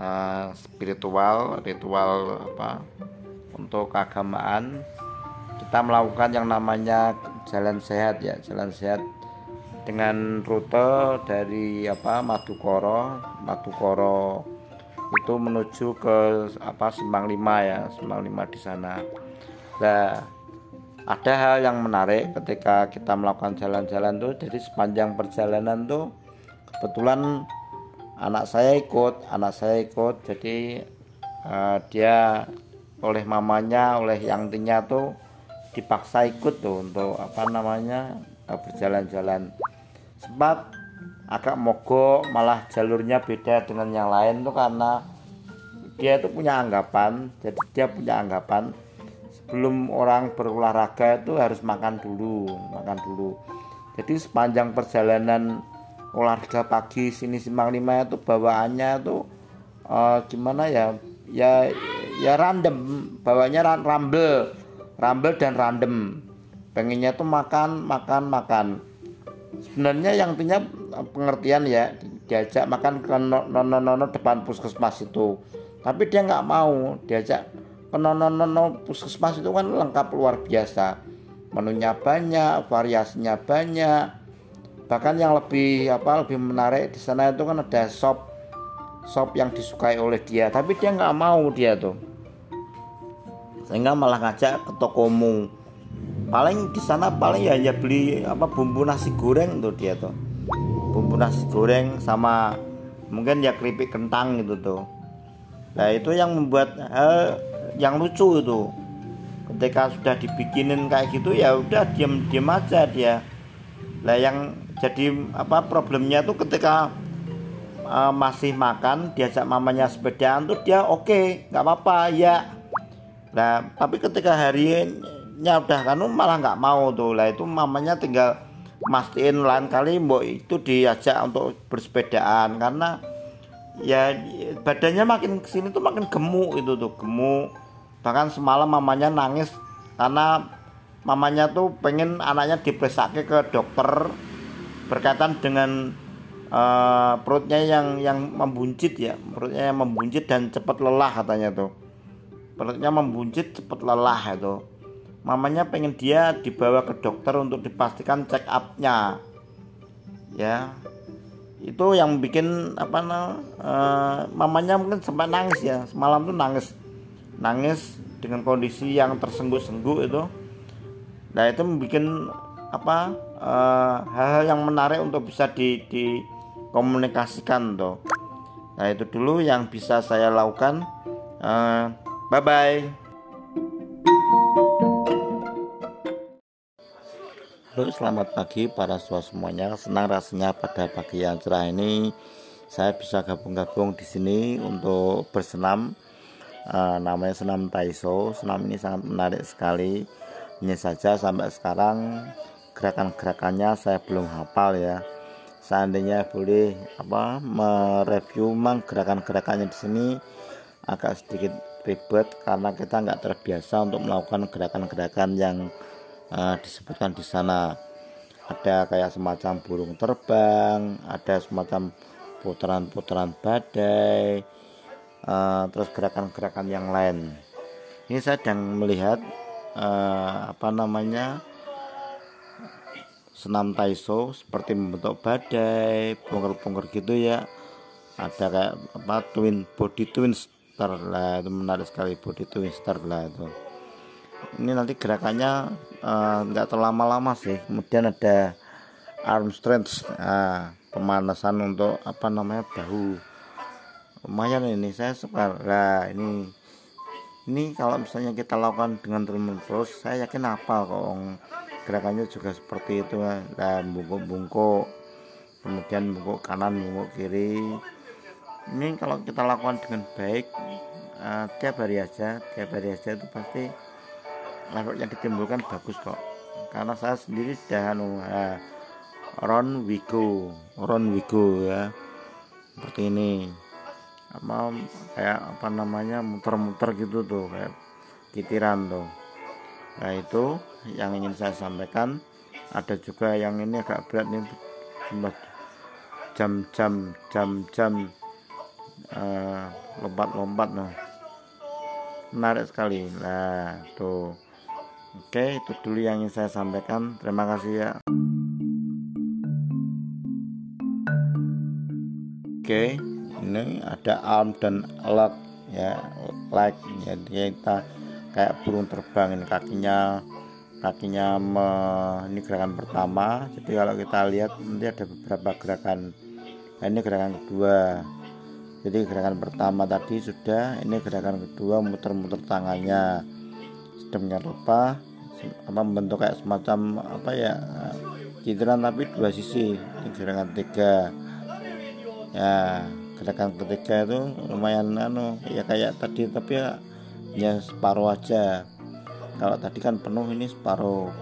uh, spiritual, ritual apa untuk keagamaan kita melakukan yang namanya jalan sehat ya, jalan sehat dengan rute dari apa Madukoro Madukoro itu menuju ke apa Simpang 5 ya Simpang 5 di sana. Nah ada hal yang menarik ketika kita melakukan jalan-jalan tuh. Jadi sepanjang perjalanan tuh kebetulan anak saya ikut anak saya ikut. Jadi uh, dia oleh mamanya oleh yang tinya tuh dipaksa ikut tuh untuk apa namanya uh, berjalan-jalan sempat agak mogok malah jalurnya beda dengan yang lain tuh karena dia itu punya anggapan jadi dia punya anggapan sebelum orang berolahraga itu harus makan dulu makan dulu. Jadi sepanjang perjalanan olahraga pagi sini simpang lima itu bawaannya tuh uh, gimana ya ya ya random bawanya rumble rumble dan random. Pengennya tuh makan makan makan sebenarnya yang punya pengertian ya diajak makan ke nono nono depan puskesmas itu. Tapi dia nggak mau diajak penonono puskesmas itu kan lengkap luar biasa. Menunya banyak variasinya banyak. Bahkan yang lebih apa lebih menarik di sana itu kan ada sop sop yang disukai oleh dia. Tapi dia nggak mau dia tuh. Sehingga malah ngajak ke tokomu paling di sana paling ya hanya beli apa bumbu nasi goreng tuh dia tuh. Bumbu nasi goreng sama mungkin ya keripik kentang gitu tuh. Nah itu yang membuat hal yang lucu itu. Ketika sudah dibikinin kayak gitu ya udah diam diam aja dia. Lah yang jadi apa problemnya tuh ketika uh, masih makan diajak mamanya sepedaan tuh dia oke okay, nggak apa-apa ya nah tapi ketika harinya udah kan malah nggak mau tuh. Lah itu mamanya tinggal mastiin lain kali mbok itu diajak untuk bersepedaan karena ya badannya makin ke sini tuh makin gemuk itu tuh gemuk. Bahkan semalam mamanya nangis karena mamanya tuh pengen anaknya dipersake ke dokter berkaitan dengan uh, perutnya yang yang membuncit ya. Perutnya yang membuncit dan cepat lelah katanya tuh. Perutnya membuncit cepat lelah itu mamanya pengen dia dibawa ke dokter untuk dipastikan check upnya. Ya. Itu yang bikin apa nah, uh, mamanya mungkin sempat nangis ya. Semalam tuh nangis. Nangis dengan kondisi yang tersengguh-sengguh itu. Nah itu membuat apa eh, hal-hal uh, yang menarik untuk bisa di, dikomunikasikan tuh. Nah itu dulu yang bisa saya lakukan. Uh, bye bye Halo selamat pagi para siswa semuanya. Senang rasanya pada pagi yang cerah ini saya bisa gabung-gabung di sini untuk bersenam. Uh, namanya senam Taiso. Senam ini sangat menarik sekali. Hanya saja sampai sekarang gerakan-gerakannya saya belum hafal ya. Seandainya boleh apa mereview memang gerakan-gerakannya di sini agak sedikit ribet karena kita nggak terbiasa untuk melakukan gerakan-gerakan yang uh, disebutkan di sana ada kayak semacam burung terbang ada semacam putaran-putaran badai uh, terus gerakan-gerakan yang lain. Ini saya sedang melihat uh, apa namanya senam taiso seperti membentuk badai bongkar-bongkar gitu ya. Ada kayak apa twin body twin star lah itu menarik sekali body twin star lah itu. Ini nanti gerakannya nggak uh, terlama lama sih. Kemudian ada arm strength uh, pemanasan untuk apa namanya bahu. Lumayan ini saya suka. Lah ini ini kalau misalnya kita lakukan dengan terus saya yakin apa kok gerakannya juga seperti itu lah bungkuk-bungkuk kemudian bungkuk kanan bungkuk kiri. Ini kalau kita lakukan dengan baik uh, tiap hari aja tiap hari aja itu pasti efek yang ditimbulkan bagus kok. Karena saya sendiri sudah anu uh, Ron Wigo. Ron Wigo ya. Seperti ini. Apa kayak apa namanya muter-muter gitu tuh kayak titiran tuh. Nah itu yang ingin saya sampaikan. Ada juga yang ini agak berat nih jam-jam jam-jam uh, lompat-lompat nah. Menarik sekali. Nah tuh oke itu dulu yang ingin saya sampaikan. Terima kasih ya. Oke ini ada arm dan leg ya leg jadi kita kayak burung terbang ini kakinya kakinya me, ini gerakan pertama. Jadi kalau kita lihat nanti ada beberapa gerakan. Nah, ini gerakan kedua. Jadi gerakan pertama tadi sudah ini gerakan kedua muter-muter tangannya. Sedemikian rupa apa membentuk kayak semacam apa ya citra tapi dua sisi. Gerakan tiga ya gerakan ketiga itu lumayan anu ya kayak tadi tapi ya ya separuh aja. Kalau tadi kan penuh ini separuh.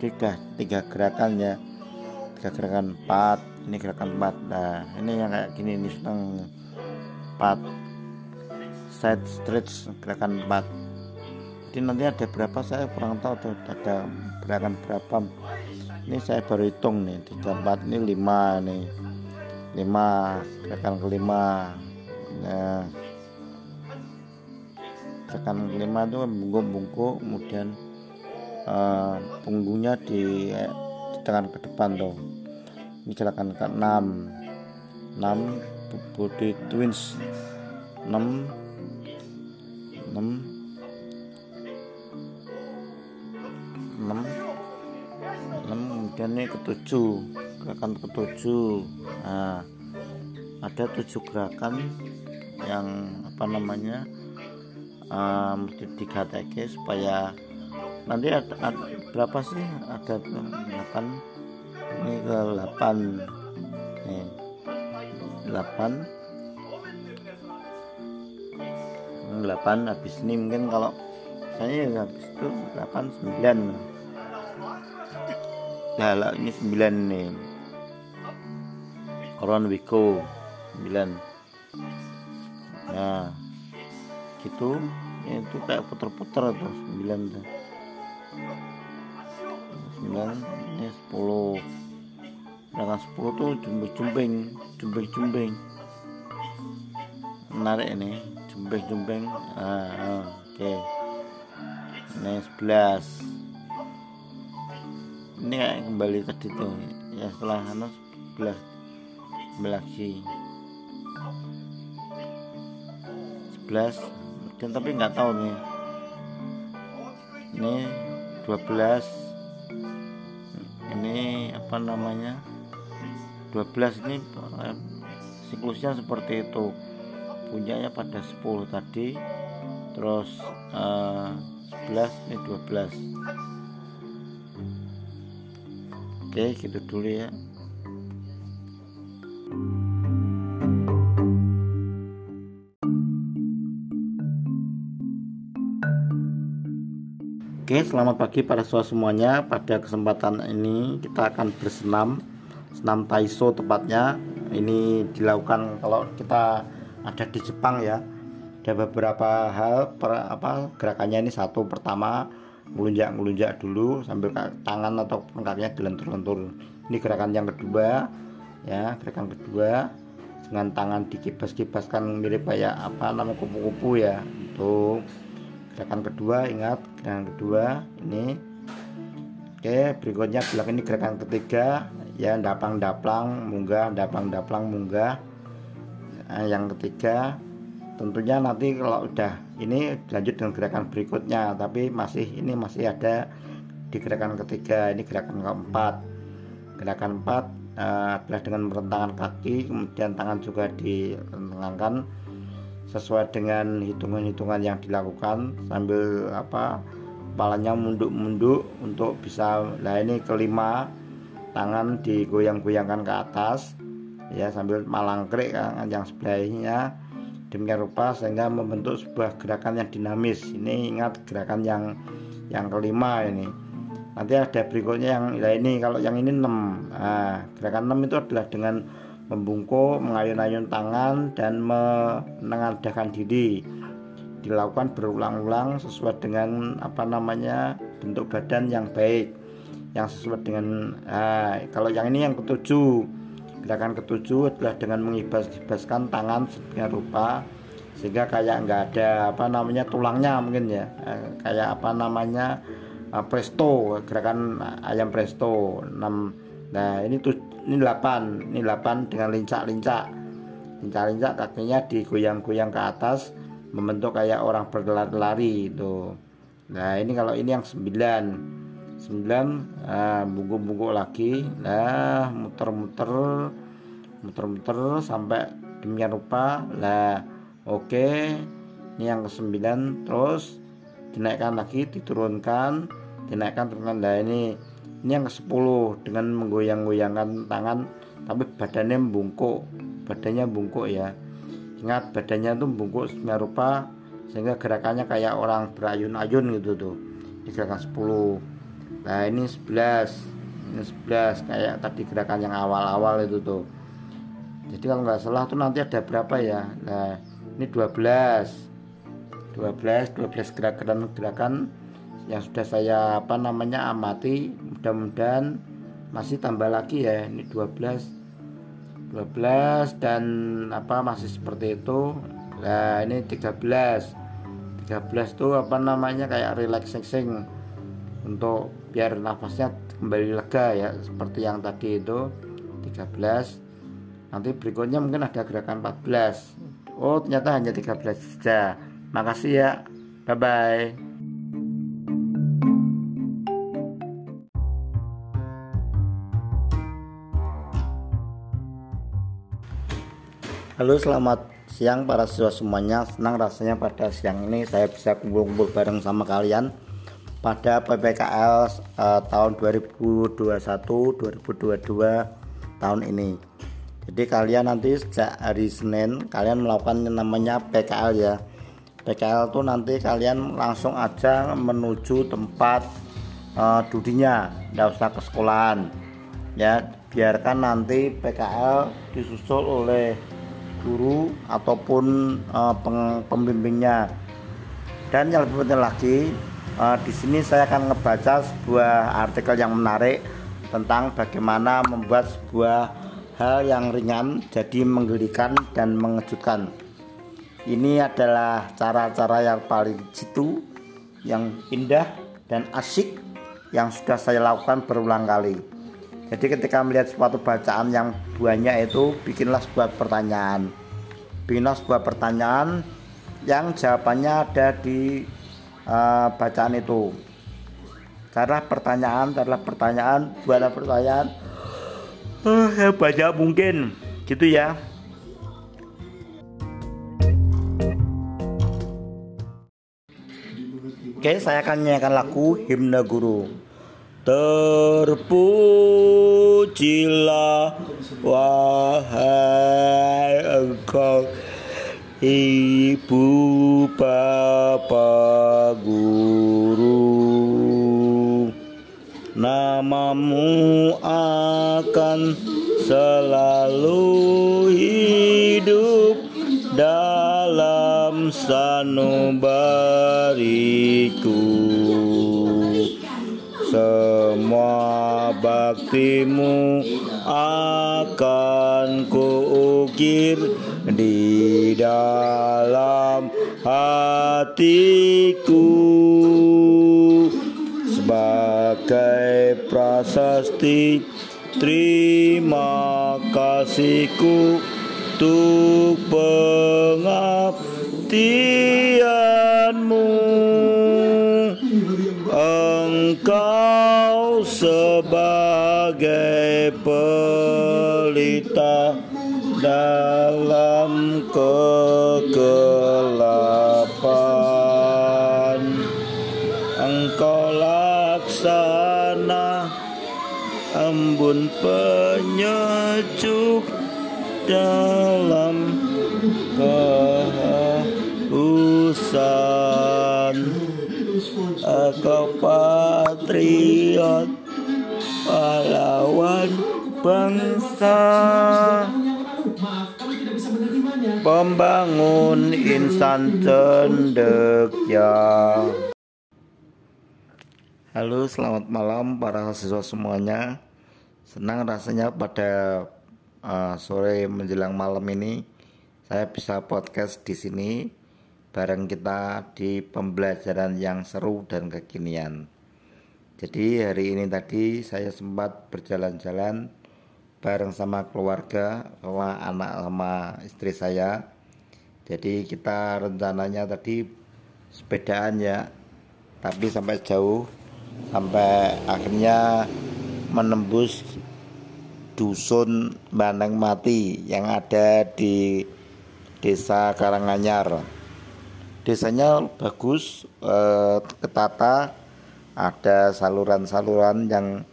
Tiga tiga gerakan ya. Tiga gerakan empat ini gerakan empat. Nah ini yang kayak gini ini senang empat. Side stretch gerakan empat jadi nanti ada berapa saya kurang tahu tuh. Ada gerakan berapa. Ini saya baru hitung nih tiga empat ini lima nih. Lima gerakan kelima. Nah tekan kelima itu bungkuk-bungkuk kemudian uh, punggungnya di eh, ditekan ke depan tuh. Ini gerakan ke 6 6 body twins. 6 6 6 6 kemudian ini ketujuh. Gerakan ketujuh. Nah ada tujuh gerakan yang apa namanya uh, mesti digateke supaya nanti ada, ada berapa sih? Ada 8 ini ke 8 nih 8 8 habis ini mungkin kalau saya ya habis itu 8 9 nah lah, ini 9 nih Koron Wiko 9 nah gitu. Ya, itu kayak puter-puter tuh 9 tuh. 9 ini 10 dengan 10 tuh jumbeng-jumbeng jumbeng-jumbeng menarik ini jumbeng-jumbeng ah, ah, oke. okay. Ini 11 ini kayak kembali tadi tuh ya setelah anu 11 lagi 11 dan tapi nggak tahu nih. Ini 12 ini apa namanya? 12 ini eh, siklusnya seperti itu. Punyanya pada 10 tadi. Terus uh, 11 ini 12 oke gitu dulu ya Oke, selamat pagi pada semua semuanya. Pada kesempatan ini kita akan bersenam, senam taiso tepatnya. Ini dilakukan kalau kita ada di Jepang ya. Ada beberapa hal per, apa gerakannya ini satu pertama ngelunjak-ngelunjak dulu sambil tangan atau kakinya dilentur-lentur. Ini gerakan yang kedua ya, gerakan kedua dengan tangan dikibas-kibaskan mirip kayak apa nama kupu-kupu ya. Untuk gerakan kedua ingat gerakan kedua ini oke berikutnya belakang ini gerakan ketiga ya dapang daplang munggah dapang daplang munggah nah, yang ketiga tentunya nanti kalau udah ini lanjut dengan gerakan berikutnya tapi masih ini masih ada di gerakan ketiga ini gerakan keempat. Gerakan empat uh, adalah dengan merentangkan kaki kemudian tangan juga direntangkan sesuai dengan hitungan-hitungan yang dilakukan sambil apa kepalanya munduk-munduk untuk bisa nah ini kelima tangan digoyang-goyangkan ke atas ya sambil malangkrik kan, yang sebelahnya demikian rupa sehingga membentuk sebuah gerakan yang dinamis. Ini ingat gerakan yang yang kelima ini. Nanti ada berikutnya yang nah ini kalau yang ini 6 nah, gerakan 6 itu adalah dengan membungkuk, mengayun-ayun tangan dan menengadahkan diri. Dilakukan berulang-ulang sesuai dengan apa namanya bentuk badan yang baik, yang sesuai dengan nah, kalau yang ini yang ketujuh gerakan ketujuh adalah dengan mengibas-ibaskan tangan sedemikian rupa sehingga kayak nggak ada apa namanya tulangnya mungkin ya. Eh, kayak apa namanya eh, presto gerakan ayam presto 6 nah ini tuh ini 8 ini 8 dengan lincak-lincak. Injak-injak kakinya digoyang-goyang ke atas membentuk kayak orang berlari-lari itu. Nah ini kalau ini yang sembilan sembilan nah, bungkuk-bungkuk lagi. Nah muter-muter muter-muter sampai demikian rupa. Lah oke ini yang ke sembilan terus dinaikkan lagi diturunkan dinaikkan turunkan. Nah ini ini yang ke sepuluh dengan menggoyang-goyangkan tangan tapi badannya bungkuk badannya bungkuk ya. Ingat badannya tuh bungkuk seminar rupa sehingga gerakannya kayak orang berayun-ayun gitu tuh. Di gerakan 10 nah ini 11 ini 11 kayak tadi gerakan yang awal-awal itu tuh. Jadi kalau nggak salah tuh nanti ada berapa ya? Nah ini 12 12 12 gerakan-gerakan yang sudah saya apa namanya amati. Mudah-mudahan masih tambah lagi ya ini 12 12 dan apa masih seperti itu. Nah ini 13 13 tuh apa namanya kayak relaxing untuk biar nafasnya kembali lega ya seperti yang tadi itu 13 nanti berikutnya mungkin ada gerakan 14 oh ternyata hanya 13 saja. Makasih ya. Bye bye Halo selamat siang para siswa semuanya. Senang rasanya pada siang ini saya bisa kumpul-kumpul bareng sama kalian Pada PPKL uh, tahun 2021-2022 tahun ini. Jadi kalian nanti sejak hari Senin kalian melakukan yang namanya PKL ya. PKL itu nanti kalian langsung aja menuju tempat uh, dudinya. Tidak usah ke sekolahan. Ya biarkan nanti PKL disusul oleh guru ataupun uh, pembimbingnya. Dan yang lebih penting lagi, uh, di sini saya akan ngebaca sebuah artikel yang menarik tentang bagaimana membuat sebuah hal yang ringan jadi menggelikan dan mengejutkan. Ini adalah cara-cara yang paling jitu, yang indah dan asyik yang sudah saya lakukan berulang kali. Jadi ketika melihat suatu bacaan yang banyak itu bikinlah sebuah pertanyaan. Bikinlah sebuah pertanyaan yang jawabannya ada di uh, bacaan itu. Cara pertanyaan adalah pertanyaan, buatlah pertanyaan uh, banyak mungkin, gitu ya. Oke, saya akan nyanyikan lagu Himne Guru. Terpujilah wahai engkau Ibu Bapa Guru Namamu akan selalu hidup dalam sanubariku. Semua baktimu akan kuukir di dalam hatiku. Sebagai prasasti terima kasihku untuk pengabdianmu. Engkau sebagai pelita dalam embun penyejuk dalam kehausan. Engkau patriot pahlawan bangsa. Pembangun insan ya. Halo selamat malam para siswa semuanya Senang rasanya pada uh, sore menjelang malam ini Saya bisa podcast di sini bareng kita di pembelajaran yang seru dan kekinian. Jadi hari ini tadi saya sempat berjalan-jalan bareng sama keluarga sama anak sama istri saya jadi kita rencananya tadi sepedaan ya tapi sampai jauh sampai akhirnya menembus dusun Banang Mati yang ada di desa Karanganyar desanya bagus eh, ketata ada saluran-saluran yang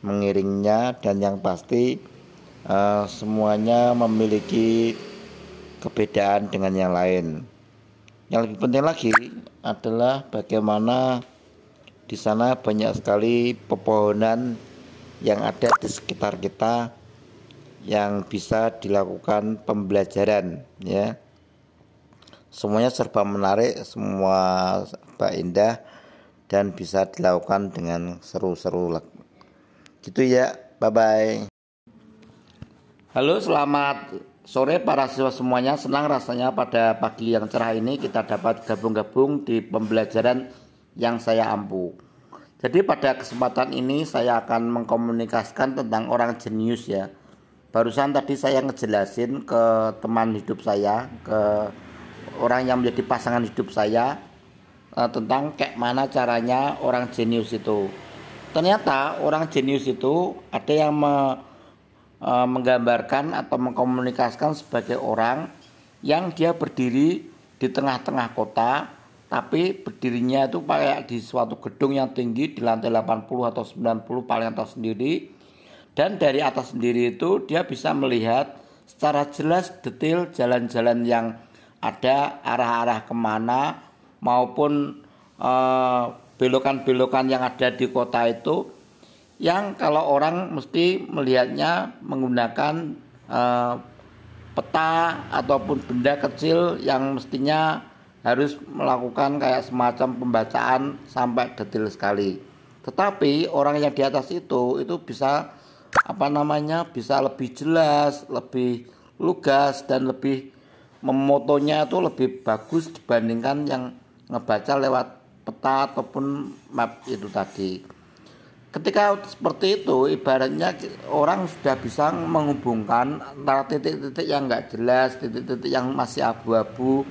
mengiringnya dan yang pasti uh, semuanya memiliki kebedaan dengan yang lain. Yang lebih penting lagi adalah bagaimana di sana banyak sekali pepohonan yang ada di sekitar kita yang bisa dilakukan pembelajaran ya. Semuanya serba menarik, semua serba indah dan bisa dilakukan dengan seru-seru Gitu ya. Bye bye. Halo, selamat sore para siswa semuanya. Senang rasanya pada pagi yang cerah ini kita dapat gabung-gabung di pembelajaran yang saya ampu. Jadi pada kesempatan ini saya akan mengkomunikasikan tentang orang jenius ya. Barusan tadi saya ngejelasin ke teman hidup saya, ke orang yang menjadi pasangan hidup saya eh, tentang kayak mana caranya orang jenius itu ternyata orang jenius itu ada yang me, e, menggambarkan atau mengkomunikasikan sebagai orang yang dia berdiri di tengah-tengah kota tapi berdirinya itu kayak di suatu gedung yang tinggi di lantai 80 atau 90 paling atas sendiri. Dan dari atas sendiri itu dia bisa melihat secara jelas detail jalan-jalan yang ada arah-arah ke mana maupun uh, belokan-belokan yang ada di kota itu yang kalau orang mesti melihatnya menggunakan uh, peta ataupun benda kecil yang mestinya harus melakukan kayak semacam pembacaan sampai detail sekali. Tetapi orang yang di atas itu itu bisa apa namanya bisa lebih jelas, lebih lugas dan lebih memotonya itu lebih bagus dibandingkan yang ngebaca lewat peta ataupun map itu tadi. Ketika seperti itu, ibaratnya orang sudah bisa menghubungkan antara titik-titik yang nggak jelas, titik-titik yang masih abu-abu,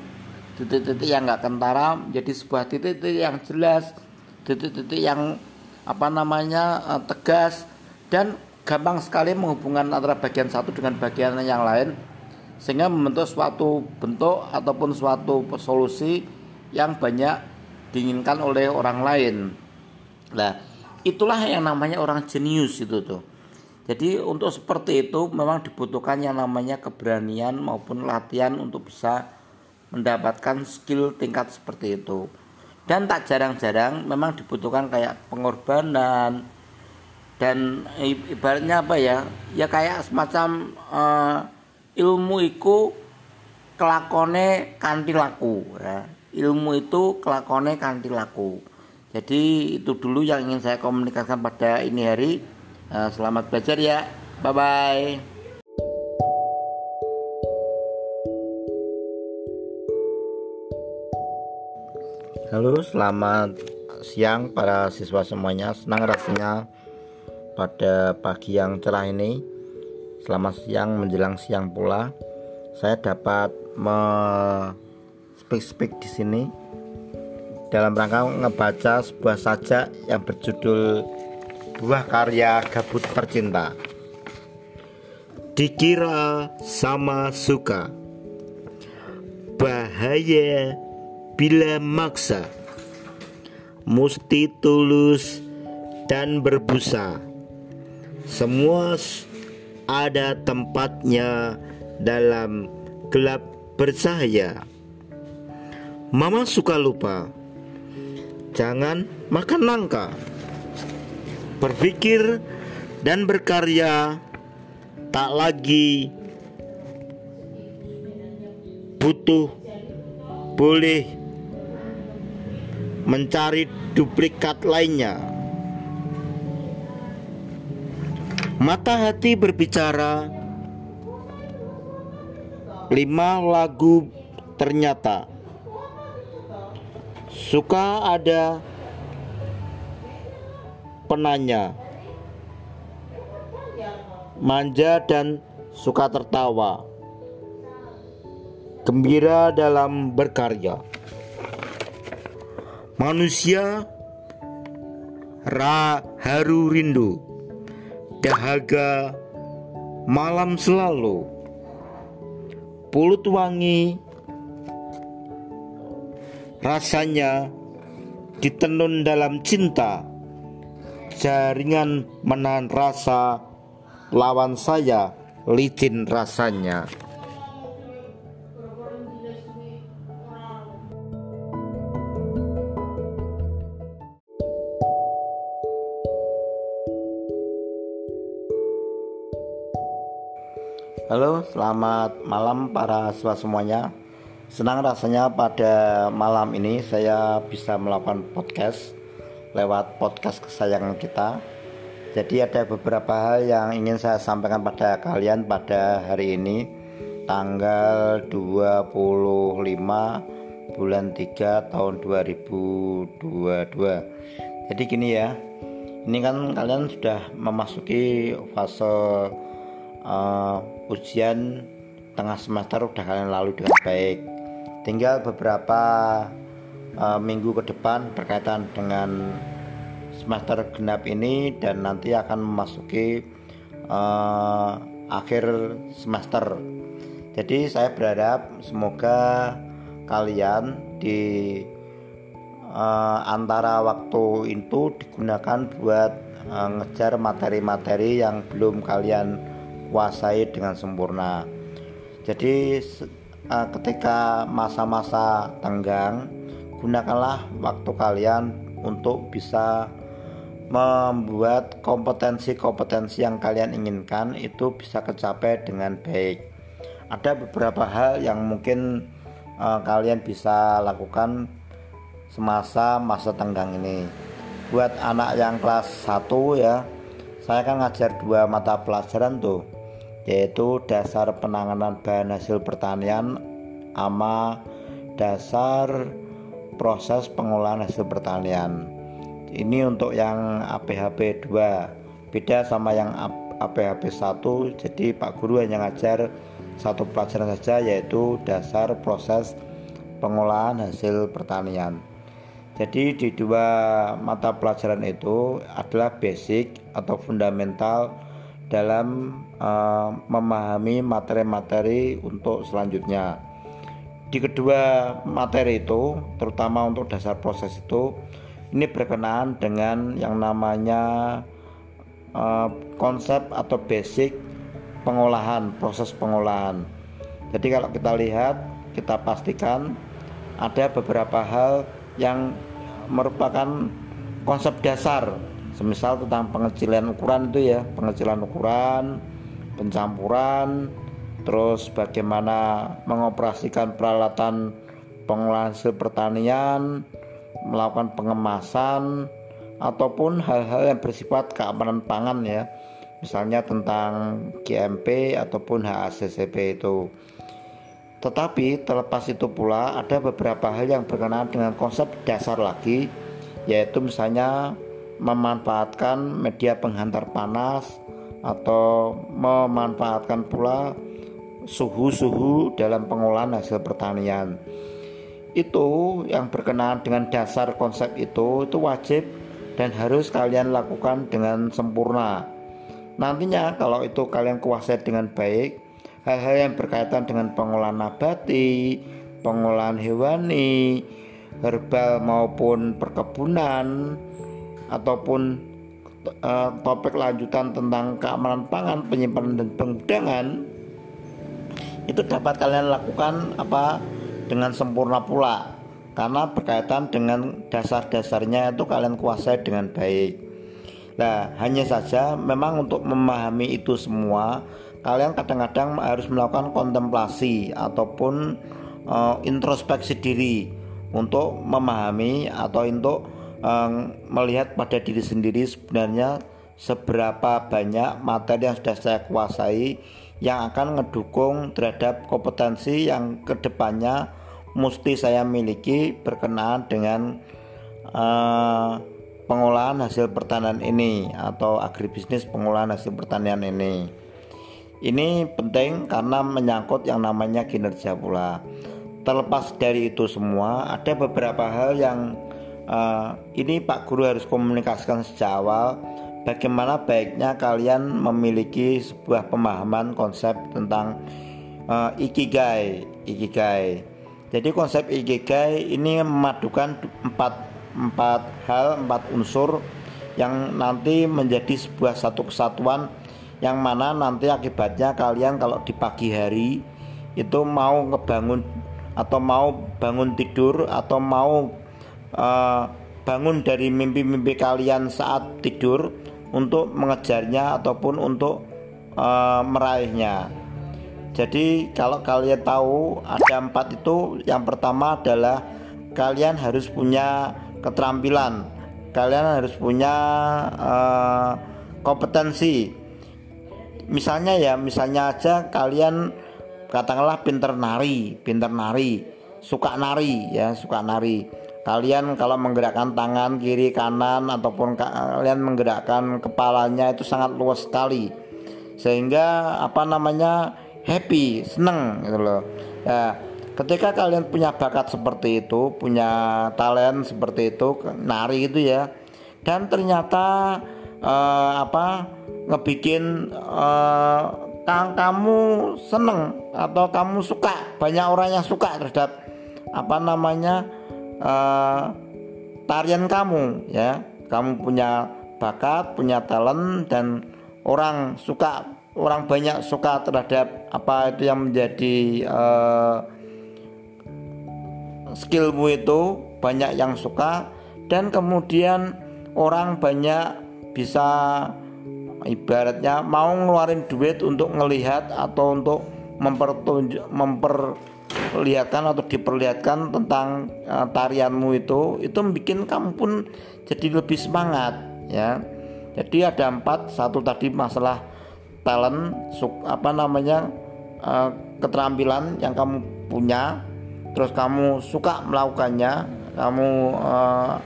titik-titik yang nggak kentara menjadi sebuah titik-titik yang jelas, titik-titik yang apa namanya eh, tegas dan gampang sekali menghubungkan antara bagian satu dengan bagian yang lain sehingga membentuk suatu bentuk ataupun suatu solusi yang banyak diinginkan oleh orang lain. Nah, itulah yang namanya orang jenius itu tuh. Jadi untuk seperti itu memang dibutuhkan yang namanya keberanian maupun latihan untuk bisa mendapatkan skill tingkat seperti itu. Dan tak jarang-jarang memang dibutuhkan kayak pengorbanan dan ibaratnya apa ya? Ya kayak semacam uh, ilmu itu kelakone kanti laku ya. Ilmu itu kelakonnya kanti laku. Jadi itu dulu yang ingin saya komunikasikan pada ini hari. Eh, selamat belajar ya. Bye bye Halo, selamat siang para siswa semuanya. Senang rasanya pada pagi yang cerah ini. Selamat siang menjelang siang pula. Saya dapat me speak-speak di sini dalam rangka ngebaca sebuah sajak yang berjudul Buah Karya Gabut Tercinta. Dikira sama suka. Bahaya bila maksa. Musti tulus dan berbusa. Semua ada tempatnya dalam gelap bersahaya. Mama suka lupa. Jangan makan nangka. Berpikir dan berkarya tak lagi butuh boleh mencari duplikat lainnya. Mata hati berbicara lima lagu ternyata Suka ada penanya manja dan suka tertawa, gembira dalam berkarya. Manusia ra haru rindu, dahaga malam selalu, pulut wangi rasanya ditenun dalam cinta. Jaringan menahan rasa lawan saya licin rasanya Halo, selamat malam para siswa semuanya. Senang rasanya pada malam ini saya bisa melakukan podcast lewat podcast kesayangan kita. Jadi ada beberapa hal yang ingin saya sampaikan pada kalian pada hari ini tanggal 25 bulan 3 tahun 2022. Jadi gini ya. Ini kan kalian sudah memasuki fase uh, ujian tengah semester udah kalian lalui dengan baik. Tinggal beberapa uh, minggu ke depan berkaitan dengan semester genap ini dan nanti akan memasuki uh, akhir semester. Jadi saya berharap semoga kalian di uh, antara waktu itu digunakan buat uh, ngejar materi-materi yang belum kalian kuasai dengan sempurna jadi uh, ketika masa-masa tenggang gunakanlah waktu kalian untuk bisa membuat kompetensi-kompetensi yang kalian inginkan itu bisa kecapai dengan baik. Ada beberapa hal yang mungkin uh, kalian bisa lakukan semasa masa tenggang ini. Buat anak yang kelas 1 ya, saya kan ngajar dua mata pelajaran tuh yaitu dasar penanganan bahan hasil pertanian ama dasar proses pengolahan hasil pertanian. Ini untuk yang APHP 2 beda sama yang APHP 1 jadi Pak Guru hanya ngajar satu pelajaran saja yaitu dasar proses pengolahan hasil pertanian. Jadi di dua mata pelajaran itu adalah basic atau fundamental dalam uh, memahami materi-materi untuk selanjutnya. Di kedua materi itu, terutama untuk dasar proses itu, ini berkenaan dengan yang namanya uh, konsep atau basic pengolahan, proses pengolahan. Jadi kalau kita lihat, kita pastikan ada beberapa hal yang merupakan konsep dasar semisal tentang pengecilan ukuran itu ya pengecilan ukuran pencampuran terus bagaimana mengoperasikan peralatan pengolahan hasil pertanian melakukan pengemasan ataupun hal-hal yang bersifat keamanan pangan ya. Misalnya tentang GMP ataupun HACCP itu. Tetapi terlepas itu pula ada beberapa hal yang berkenaan dengan konsep dasar lagi yaitu misalnya memanfaatkan media penghantar panas atau memanfaatkan pula suhu-suhu dalam pengolahan hasil pertanian. Itu yang berkenaan dengan dasar konsep itu itu wajib dan harus kalian lakukan dengan sempurna. Nantinya kalau itu kalian kuasai dengan baik, hal-hal yang berkaitan dengan pengolahan nabati, pengolahan hewani, herbal maupun perkebunan, ataupun uh, topik lanjutan tentang keamanan pangan, penyimpanan dan pengudangan itu dapat kalian lakukan apa dengan sempurna pula karena berkaitan dengan dasar-dasarnya itu kalian kuasai dengan baik. Nah, hanya saja memang untuk memahami itu semua kalian kadang-kadang harus melakukan kontemplasi ataupun uh, introspeksi diri untuk memahami atau untuk um, melihat pada diri sendiri sebenarnya seberapa banyak materi yang sudah saya kuasai yang akan ngedukung terhadap kompetensi yang ke depannya mesti saya miliki berkenaan dengan uh, pengolahan hasil pertanian ini atau agribisnis pengolahan hasil pertanian ini. Ini penting karena menyangkut yang namanya kinerja pula. Terlepas dari itu semua, ada beberapa hal yang uh, ini Pak Guru harus komunikasikan sejak awal. Bagaimana baiknya kalian memiliki sebuah pemahaman konsep tentang uh, ikigai, ikigai. Jadi konsep ikigai ini memadukan empat empat hal, empat unsur yang nanti menjadi sebuah satu kesatuan yang mana nanti akibatnya kalian kalau di pagi hari itu mau ngebangun atau mau bangun tidur atau mau uh, bangun dari mimpi-mimpi kalian saat tidur untuk mengejarnya ataupun untuk uh, meraihnya. Jadi kalau kalian tahu ada empat itu yang pertama adalah kalian harus punya keterampilan, kalian harus punya uh, kompetensi. Misalnya ya misalnya aja kalian katakanlah pinter nari pinter nari suka nari ya suka nari kalian kalau menggerakkan tangan kiri kanan ataupun kalian menggerakkan kepalanya itu sangat luas sekali. Sehingga apa namanya happy seneng gitu loh. Ya ketika kalian punya bakat seperti itu punya talent seperti itu nari itu ya dan ternyata uh, apa ngebikin uh, kamu seneng atau kamu suka banyak orang yang suka terhadap apa namanya uh, tarian kamu ya. Kamu punya bakat punya talent dan orang suka orang banyak suka terhadap apa itu yang menjadi uh, skillmu itu. Banyak yang suka dan kemudian orang banyak bisa ibaratnya mau ngeluarin duit untuk ngelihat atau untuk mempertunjuk memperlihatkan atau diperlihatkan tentang uh, tarianmu itu itu bikin kamu pun jadi lebih semangat ya. Jadi ada empat satu tadi masalah talent suk, apa namanya uh, keterampilan yang kamu punya. Terus kamu suka melakukannya kamu uh,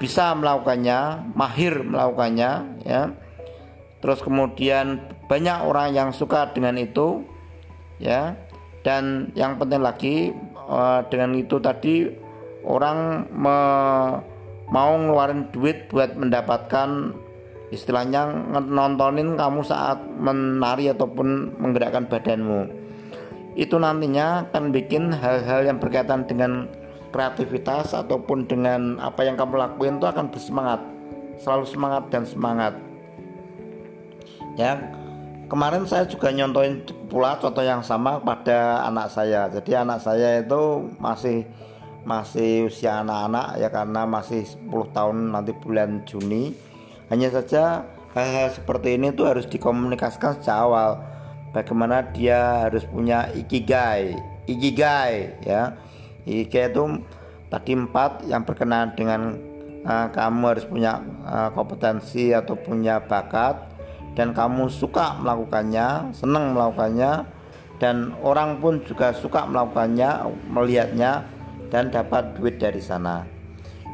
bisa melakukannya mahir melakukannya ya. Terus kemudian banyak orang yang suka dengan itu ya dan yang penting lagi uh, dengan itu tadi orang me, mau ngeluarin duit buat mendapatkan istilahnya nontonin kamu saat menari ataupun menggerakkan badanmu. Itu nantinya akan bikin hal-hal yang berkaitan dengan kreativitas ataupun dengan apa yang kamu lakuin itu akan bersemangat selalu semangat dan semangat. Ya kemarin saya juga nyontoin pula contoh yang sama pada anak saya. Jadi anak saya itu masih masih usia anak-anak ya karena masih 10 tahun nanti bulan Juni. Hanya saja hal-hal seperti ini tuh harus dikomunikasikan sejak awal. Bagaimana dia harus punya ikigai ikigai ya. Ikigai itu tadi empat yang berkenaan dengan uh, kamu harus punya uh, kompetensi atau punya bakat dan kamu suka melakukannya, senang melakukannya, dan orang pun juga suka melakukannya, melihatnya, dan dapat duit dari sana.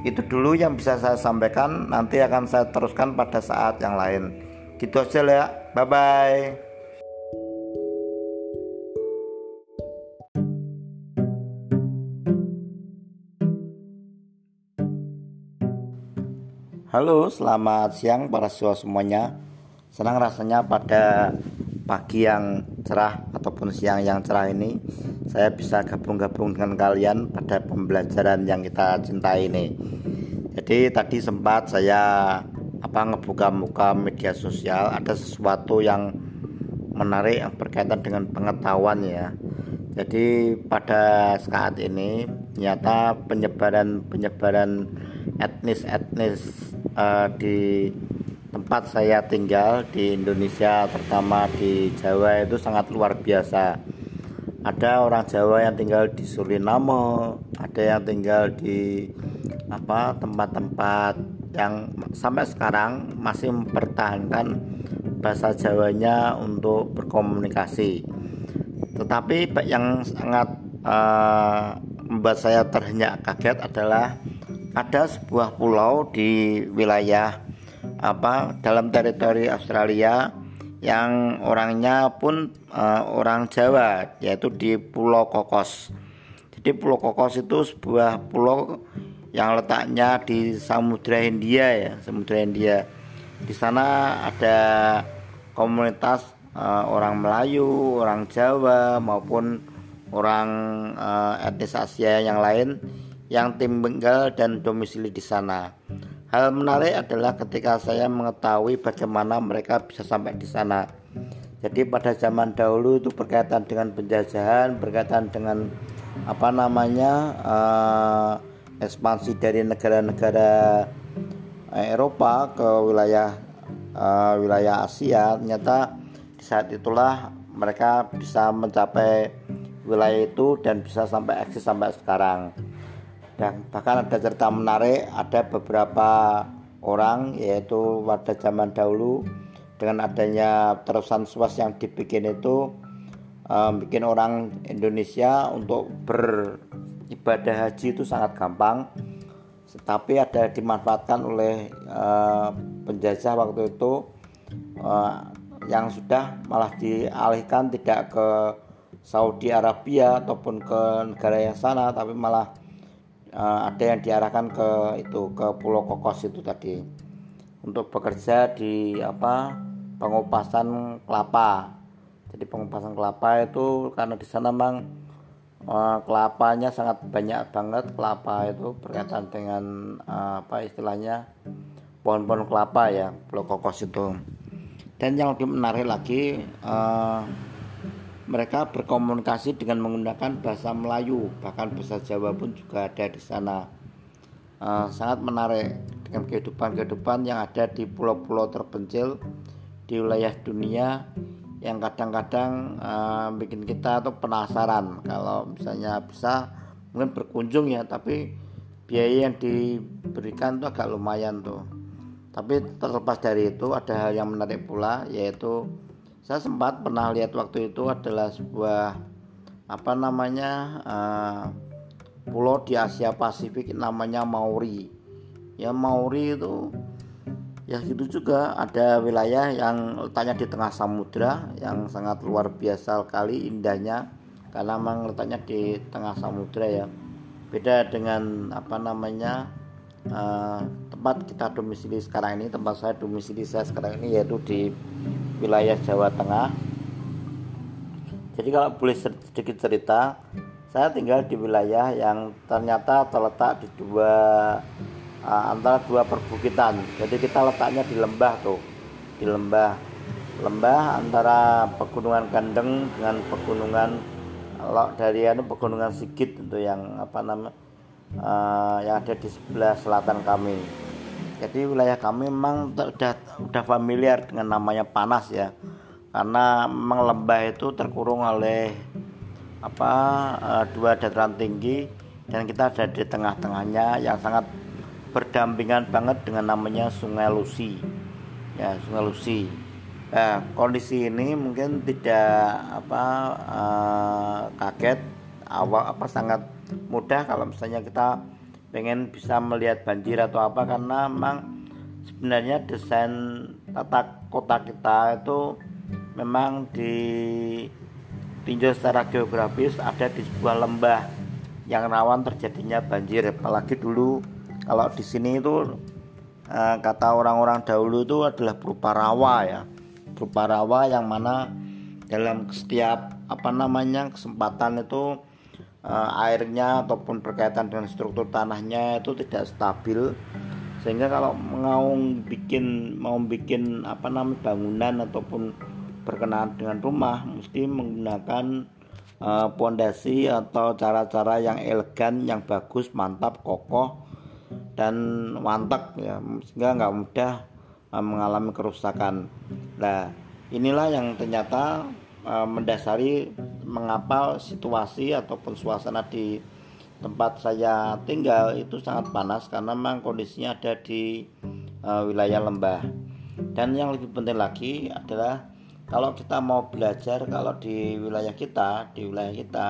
Itu dulu yang bisa saya sampaikan. Nanti akan saya teruskan pada saat yang lain. Gitu aja ya. Bye bye. Halo, selamat siang para siswa semuanya. Senang rasanya pada pagi yang cerah ataupun siang yang cerah ini saya bisa gabung-gabung dengan kalian pada pembelajaran yang kita cintai ini. Jadi tadi sempat saya apa ngebuka muka media sosial ada sesuatu yang menarik yang berkaitan dengan pengetahuan ya. Jadi pada saat ini nyata penyebaran penyebaran etnis-etnis uh, di tempat saya tinggal di Indonesia terutama di Jawa itu sangat luar biasa. Ada orang Jawa yang tinggal di Suriname ada yang tinggal di apa tempat-tempat yang sampai sekarang masih mempertahankan bahasa Jawanya untuk berkomunikasi. Tetapi yang sangat uh, membuat saya terhenyak kaget adalah ada sebuah pulau di wilayah apa dalam teritori Australia yang orangnya pun uh, orang Jawa yaitu di Pulau Kokos. Jadi Pulau Kokos itu sebuah pulau yang letaknya di Samudra Hindia ya, Samudra Hindia. Di sana ada komunitas uh, orang Melayu, orang Jawa maupun orang uh, etnis Asia yang lain yang tinggal dan domisili di sana. Hal menarik adalah ketika saya mengetahui bagaimana mereka bisa sampai di sana. Jadi pada zaman dahulu itu berkaitan dengan penjajahan, berkaitan dengan apa namanya uh, ekspansi dari negara-negara eh, Eropa ke wilayah uh, wilayah Asia. Ternyata di saat itulah mereka bisa mencapai wilayah itu dan bisa sampai eksis sampai sekarang dan bahkan ada cerita menarik ada beberapa orang yaitu pada zaman dahulu dengan adanya terusan suas yang dibikin itu um, bikin orang Indonesia untuk beribadah haji itu sangat gampang. Tetapi ada dimanfaatkan oleh uh, penjajah waktu itu uh, yang sudah malah dialihkan tidak ke Saudi Arabia ataupun ke negara yang sana tapi malah uh, ada yang diarahkan ke itu ke Pulau Kokos itu tadi untuk bekerja di apa pengupasan kelapa. Jadi pengupasan kelapa itu karena di sana memang uh, kelapanya sangat banyak banget kelapa itu berkaitan dengan uh, apa istilahnya pohon-pohon kelapa ya Pulau Kokos itu. Dan yang lebih menarik lagi uh, mereka berkomunikasi dengan menggunakan bahasa Melayu. Bahkan bahasa Jawa pun juga ada di sana. Uh, sangat menarik dengan kehidupan-kehidupan yang ada di pulau-pulau terpencil di wilayah dunia yang kadang-kadang uh, bikin kita tuh penasaran. Kalau misalnya bisa mungkin berkunjung ya tapi biaya yang diberikan tuh agak lumayan tuh. Tapi terlepas dari itu ada hal yang menarik pula yaitu saya sempat pernah lihat waktu itu adalah sebuah apa namanya uh, pulau di Asia Pasifik namanya Mauri ya Mauri itu ya itu juga. Ada wilayah yang letaknya di tengah samudra yang sangat luar biasa sekali indahnya karena memang letaknya di tengah samudra ya. Beda dengan apa namanya uh, tempat kita domisili sekarang ini tempat saya domisili saya sekarang ini yaitu di wilayah Jawa Tengah. Jadi kalau boleh sedikit cerita, saya tinggal di wilayah yang ternyata terletak di dua uh, antara dua perbukitan. Jadi kita letaknya di lembah tuh, di lembah lembah antara pegunungan Kandeng dengan pegunungan dari anu pegunungan Sigit itu yang apa nama uh, yang ada di sebelah selatan kami jadi wilayah kami memang sudah sudah familiar dengan namanya panas ya. Karena memang lembah itu terkurung oleh apa uh, dua dataran tinggi dan kita ada di tengah-tengahnya yang sangat berdampingan banget dengan namanya Sungai Lusi. Ya Sungai Lusi. Nah, kondisi ini mungkin tidak apa uh, kaget awal apa sangat mudah kalau misalnya kita pengen bisa melihat banjir atau apa karena memang sebenarnya desain tata kota kita itu memang ditinjau secara geografis ada di sebuah lembah yang rawan terjadinya banjir. Apalagi dulu kalau di sini itu eh, kata orang-orang dahulu itu adalah berupa rawa ya. Berupa rawa yang mana dalam setiap apa namanya kesempatan itu airnya ataupun berkaitan dengan struktur tanahnya itu tidak stabil. Sehingga kalau mau bikin mau bikin apa namanya bangunan ataupun berkenaan dengan rumah mesti menggunakan pondasi uh, atau cara-cara yang elegan yang bagus mantap kokoh dan mantap ya. Sehingga nggak mudah uh, mengalami kerusakan. Nah inilah yang ternyata mendasari mengapa situasi ataupun suasana di tempat saya tinggal itu sangat panas karena memang kondisinya ada di uh, wilayah lembah. Dan yang lebih penting lagi adalah kalau kita mau belajar kalau di wilayah kita di wilayah kita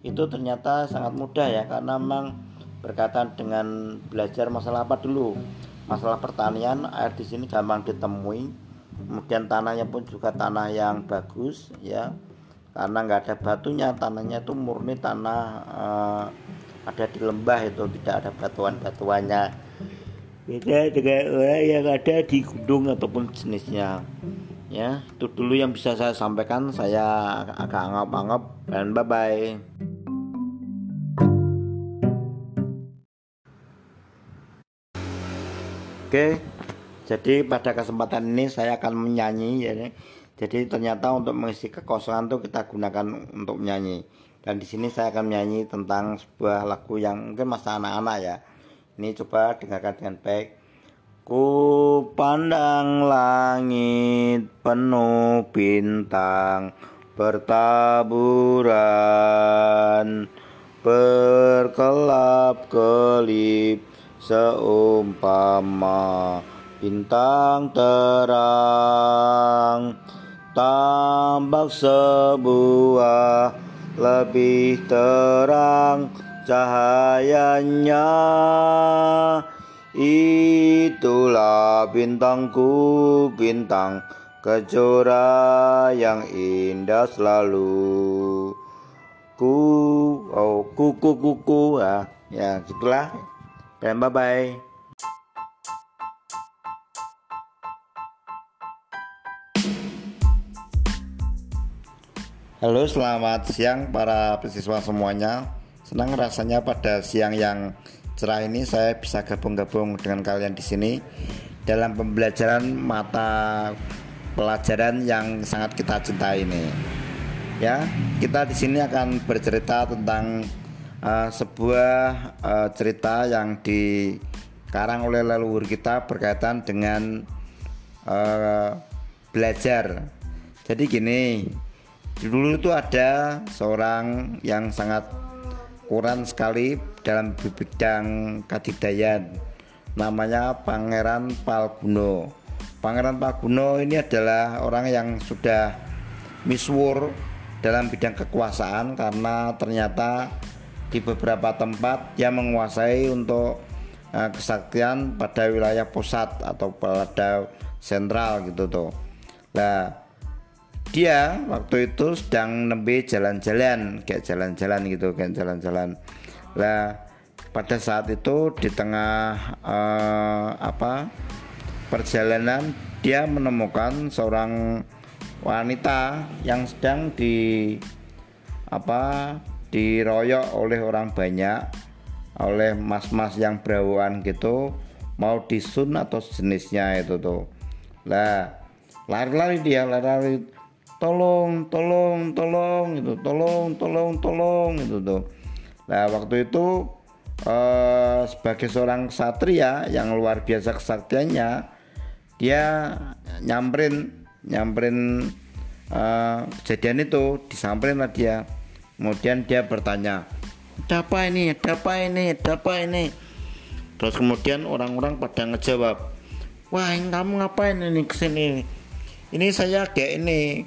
itu ternyata sangat mudah ya karena memang berkaitan dengan belajar masalah apa dulu? Masalah pertanian air di sini gampang ditemui kemudian tanahnya pun juga tanah yang bagus ya. Karena nggak ada batunya tanahnya itu murni tanah uh, ada di lembah itu tidak ada batuan-batuannya. Beda dengan orang yang ada di gunung ataupun jenisnya ya. Itu dulu yang bisa saya sampaikan saya agak anggap-anggap dan bye bye Oke, jadi pada kesempatan ini saya akan menyanyi ya. Jadi ternyata untuk mengisi kekosongan itu kita gunakan untuk menyanyi. Dan di sini saya akan menyanyi tentang sebuah lagu yang mungkin masa anak-anak ya. Ini coba dengarkan dengan baik. Ku pandang langit penuh bintang bertaburan berkelap kelip seumpama bintang terang tambak sebuah lebih terang cahayanya. Itulah bintangku bintang kejora yang indah selalu. Ku oh kuku kuku ya ya gitulah. Dan bye bye Halo selamat siang para siswa semuanya Senang rasanya pada siang yang cerah ini saya bisa gabung-gabung dengan kalian di sini Dalam pembelajaran mata pelajaran yang sangat kita cintai ini Ya, kita di sini akan bercerita tentang uh, sebuah uh, cerita yang dikarang oleh leluhur kita berkaitan dengan uh, belajar. Jadi gini, dulu itu ada seorang yang sangat kurang sekali dalam bidang kadidayan namanya Pangeran Palguno. Pangeran Palguno ini adalah orang yang sudah miswur dalam bidang kekuasaan karena ternyata di beberapa tempat dia menguasai untuk uh, kesaktian pada wilayah pusat atau pada sentral gitu tuh. Nah, dia waktu itu sedang nembe jalan-jalan kayak jalan-jalan gitu kan jalan-jalan. Lah pada saat itu di tengah uh, apa perjalanan dia menemukan seorang wanita yang sedang di apa diroyok oleh orang banyak oleh mas-mas yang berawaan gitu mau disun atau jenisnya itu tuh lah lari-lari dia lari-lari tolong tolong tolong itu tolong tolong tolong itu tuh. Nah waktu itu eh, sebagai seorang satria yang luar biasa kesaktiannya dia nyamperin nyamperin eh, kejadian itu disamperin lah dia. Kemudian dia bertanya ada apa ini? Ada apa ini? Ada apa ini? Terus kemudian orang-orang pada ngejawab wah kamu ngapain ini ke sini ini saya kayak ini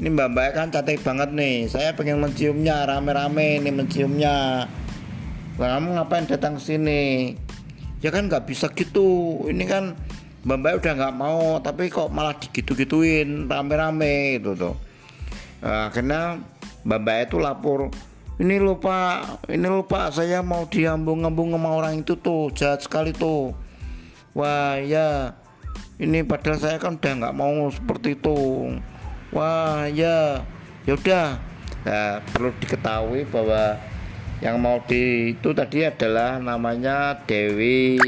ini mbak mbak kan cantik banget nih. Saya pengen menciumnya rame-rame ini menciumnya. Wah, kamu ngapain datang sini? Ya kan nggak bisa gitu. Ini kan mbak mbak udah nggak mau tapi kok malah digitu-gituin rame-rame itu tuh. Nah, akhirnya Mbak itu lapor ini lupa ini lupa saya mau diambung-ambung sama orang itu tuh. Jahat sekali tuh. Wah ya ini padahal saya kan udah nggak mau seperti itu wah ya yaudah nah, perlu diketahui bahwa yang mau di itu tadi adalah namanya Dewi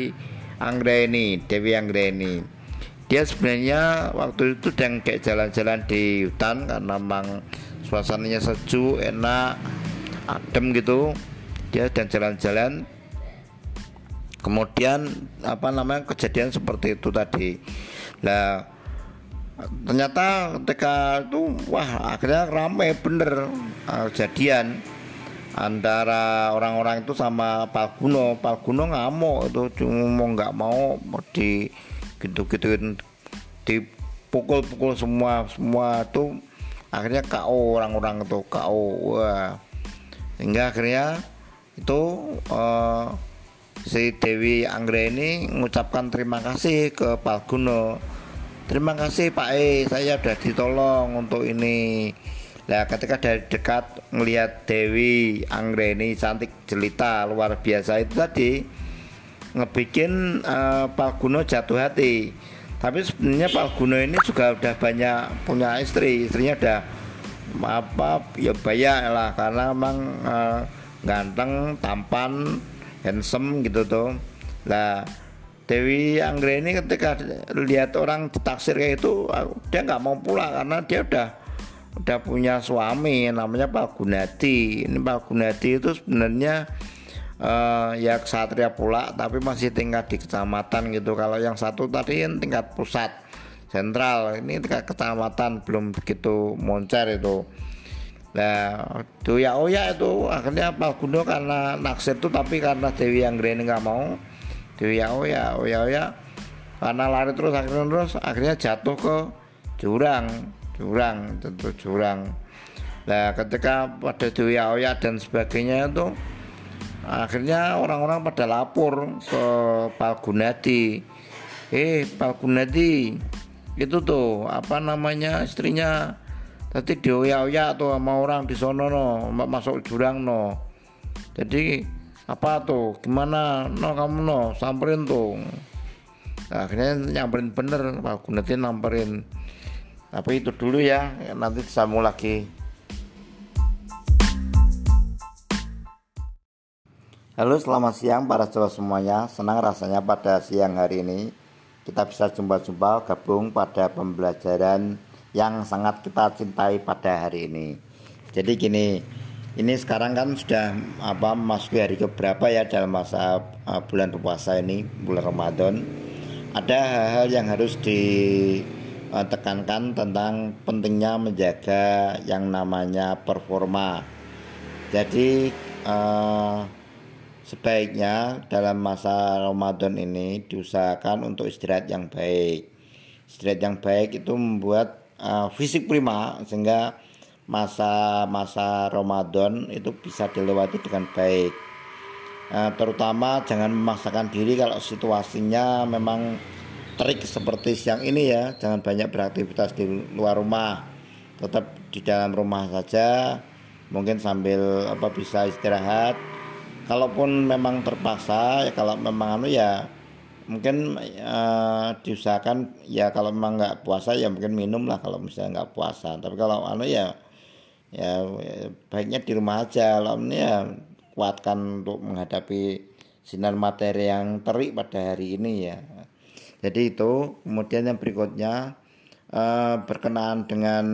Anggreni Dewi Anggreni. Dia sebenarnya waktu itu sedang kayak jalan-jalan di hutan karena memang suasananya sejuk enak adem gitu. Dia dan jalan-jalan. Kemudian apa namanya kejadian seperti itu tadi. Lah ternyata ketika itu wah akhirnya ramai bener kejadian antara orang-orang itu sama Palguno Palguno ngamuk itu cuma mau nggak mau di gitu-gituin dipukul-pukul semua semua tuh akhirnya KO orang-orang itu KO wah. Sehingga akhirnya itu uh, si Dewi Anggra ini mengucapkan terima kasih ke Palguno terima kasih Pak E. Saya sudah ditolong untuk ini. Nah ketika dari dekat melihat Dewi Anggra ini cantik jelita luar biasa. Itu tadi ngebikin uh, Palguno jatuh hati. Tapi sebenarnya Palguno ini juga udah banyak punya istri. Istrinya udah apa ya banyak lah. Karena memang uh, ganteng tampan handsome gitu tuh. Lah Dewi Anggra ini ketika lihat orang ditaksir kayak itu dia nggak mau pulang karena dia udah udah punya suami namanya Pak Gunadi. Ini Pak Gunadi itu sebenarnya uh, ya ksatria pula tapi masih tingkat di kecamatan gitu. Kalau yang satu tadi yang tingkat pusat sentral. Ini tingkat kecamatan belum begitu moncer itu. Nah, ya oh ya itu akhirnya Pak Gundo karena naksir itu tapi karena Dewi yang ini nggak mau ya oh ya oh ya oh ya karena lari terus akhirnya terus akhirnya jatuh ke jurang jurang tentu jurang. Nah ketika pada Dewi ya ya dan sebagainya itu akhirnya orang-orang pada lapor ke Pak Gunadi. Eh Pak Gunadi itu tuh apa namanya istrinya tadi dioyak-oyak tuh sama orang di sono no masuk jurang no. Jadi apa tuh? Gimana? No kamu no samperin tuh. Nah, akhirnya nyamperin bener Pak Gunati nyamperin. Tapi itu dulu ya nanti disambung lagi. Halo selamat siang para saudara semuanya. Senang rasanya pada siang hari ini Kita bisa jumpa-jumpa gabung pada pembelajaran yang sangat kita cintai pada hari ini. Jadi gini, ini sekarang kan sudah apa masuk hari keberapa ya dalam masa uh, bulan puasa ini, bulan Ramadan. Ada hal-hal yang harus ditekankan tentang pentingnya menjaga yang namanya performa. Jadi uh, sebaiknya dalam masa Ramadan ini diusahakan untuk istirahat yang baik. Istirahat yang baik itu membuat uh, fisik prima sehingga masa-masa Ramadan itu bisa dilewati dengan baik. Uh, terutama jangan memaksakan diri kalau situasinya memang terik seperti siang ini ya, jangan banyak beraktivitas di luar rumah. Tetap di dalam rumah saja, mungkin sambil apa bisa istirahat. Kalaupun memang terpaksa ya kalau memang anu ya mungkin uh, diusahakan ya kalau memang nggak puasa ya mungkin minum lah kalau misalnya nggak puasa tapi kalau anu ya ya baiknya di rumah aja. Kalau ini ya kuatkan untuk menghadapi sinar materi yang terik pada hari ini ya. Jadi itu kemudian yang berikutnya uh, berkenaan dengan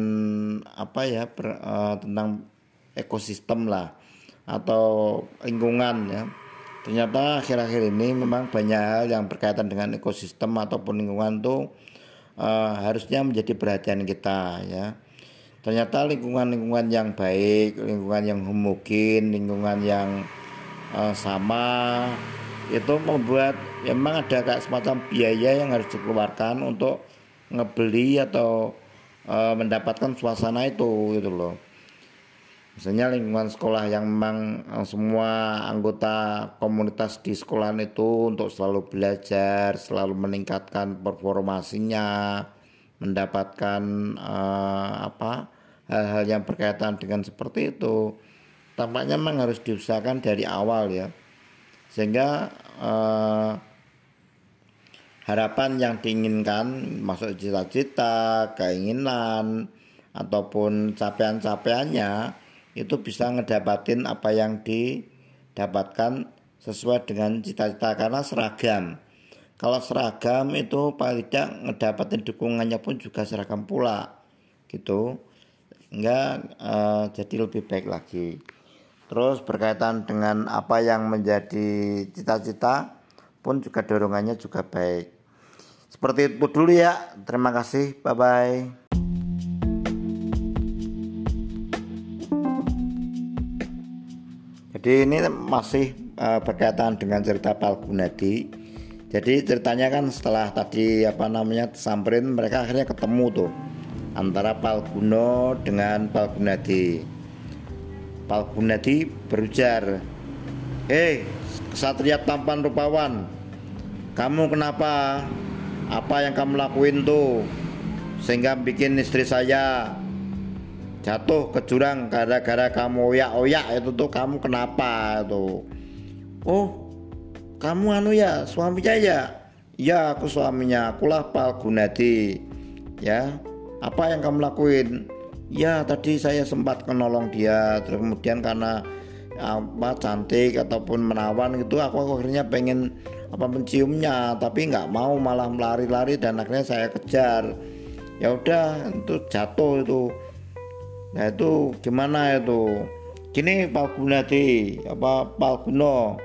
apa ya ber, uh, tentang ekosistem lah atau lingkungan ya. Ternyata akhir-akhir ini memang banyak hal yang berkaitan dengan ekosistem ataupun lingkungan itu uh, harusnya menjadi perhatian kita ya ternyata lingkungan-lingkungan yang baik lingkungan yang homogen lingkungan yang uh, sama itu membuat ya memang ada kayak semacam biaya yang harus dikeluarkan untuk ngebeli atau uh, mendapatkan suasana itu gitu loh. Misalnya lingkungan sekolah yang memang eh, semua anggota komunitas di sekolah itu untuk selalu belajar, selalu meningkatkan performasinya, mendapatkan uh, apa hal-hal yang berkaitan dengan seperti itu. Tampaknya memang harus diusahakan dari awal ya, sehingga uh, harapan yang diinginkan masuk cita-cita, keinginan ataupun capaian-capaiannya itu bisa ngedapatin apa yang didapatkan sesuai dengan cita-cita karena seragam. Kalau seragam itu paling tidak ngedapatin dukungannya pun juga seragam pula gitu. Enggak uh, jadi lebih baik lagi. Terus berkaitan dengan apa yang menjadi cita-cita pun juga dorongannya juga baik. Seperti itu dulu ya. Terima kasih. Bye bye. Jadi ini masih uh, berkaitan dengan cerita Palgunadi. Jadi ceritanya kan setelah tadi apa namanya samperin mereka akhirnya ketemu tuh antara Palguno dengan Palgunadi. Palgunadi berujar, Hei, kesatria tampan rupawan, kamu kenapa? Apa yang kamu lakuin tuh? Sehingga bikin istri saya jatuh ke jurang gara-gara kamu oyak-oyak itu tuh kamu kenapa itu? Oh, kamu anu ya suaminya ya? Ya aku suaminya, akulah Pak Gunadi. Ya, apa yang kamu lakuin? Ya tadi saya sempat menolong dia, terus kemudian karena apa cantik ataupun menawan gitu, aku akhirnya pengen apa menciumnya, tapi nggak mau malah melari-lari dan akhirnya saya kejar. Ya udah itu jatuh itu Nah itu gimana itu? Gini Pak Gunadi, apa Pak Guno,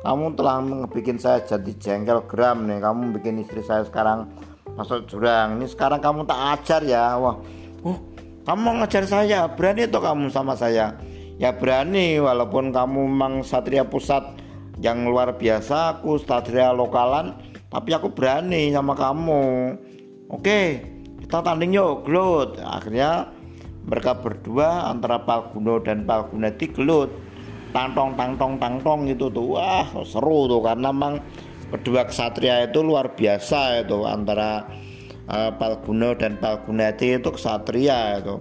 kamu telah bikin saya jadi jengkel geram nih. Kamu bikin istri saya sekarang masuk jurang. Ini sekarang kamu tak ajar ya. Wah, oh, kamu mau ngajar saya? Berani tuh kamu sama saya? Ya berani, walaupun kamu memang satria pusat yang luar biasa, aku satria lokalan, tapi aku berani sama kamu. Oke, kita tanding yuk, gelut. Akhirnya mereka berdua antara Palguno dan Palgunati gelut tangtong tangtong tangtong itu tuh. Wah seru tuh karena memang kedua kesatria itu luar biasa itu antara uh, Palguno dan Palgunati itu kesatria itu.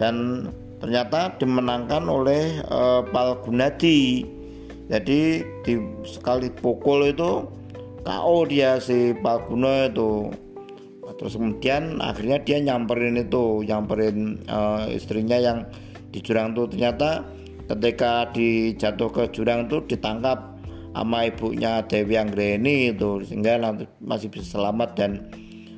Dan ternyata dimenangkan oleh uh, Palgunati jadi di sekali pukul itu KO dia si Palguno itu. Terus kemudian akhirnya dia nyamperin itu nyamperin uh, istrinya yang di jurang itu. Ternyata ketika dijatuh ke jurang itu ditangkap sama ibunya Dewi Anggreni itu sehingga nanti masih bisa selamat dan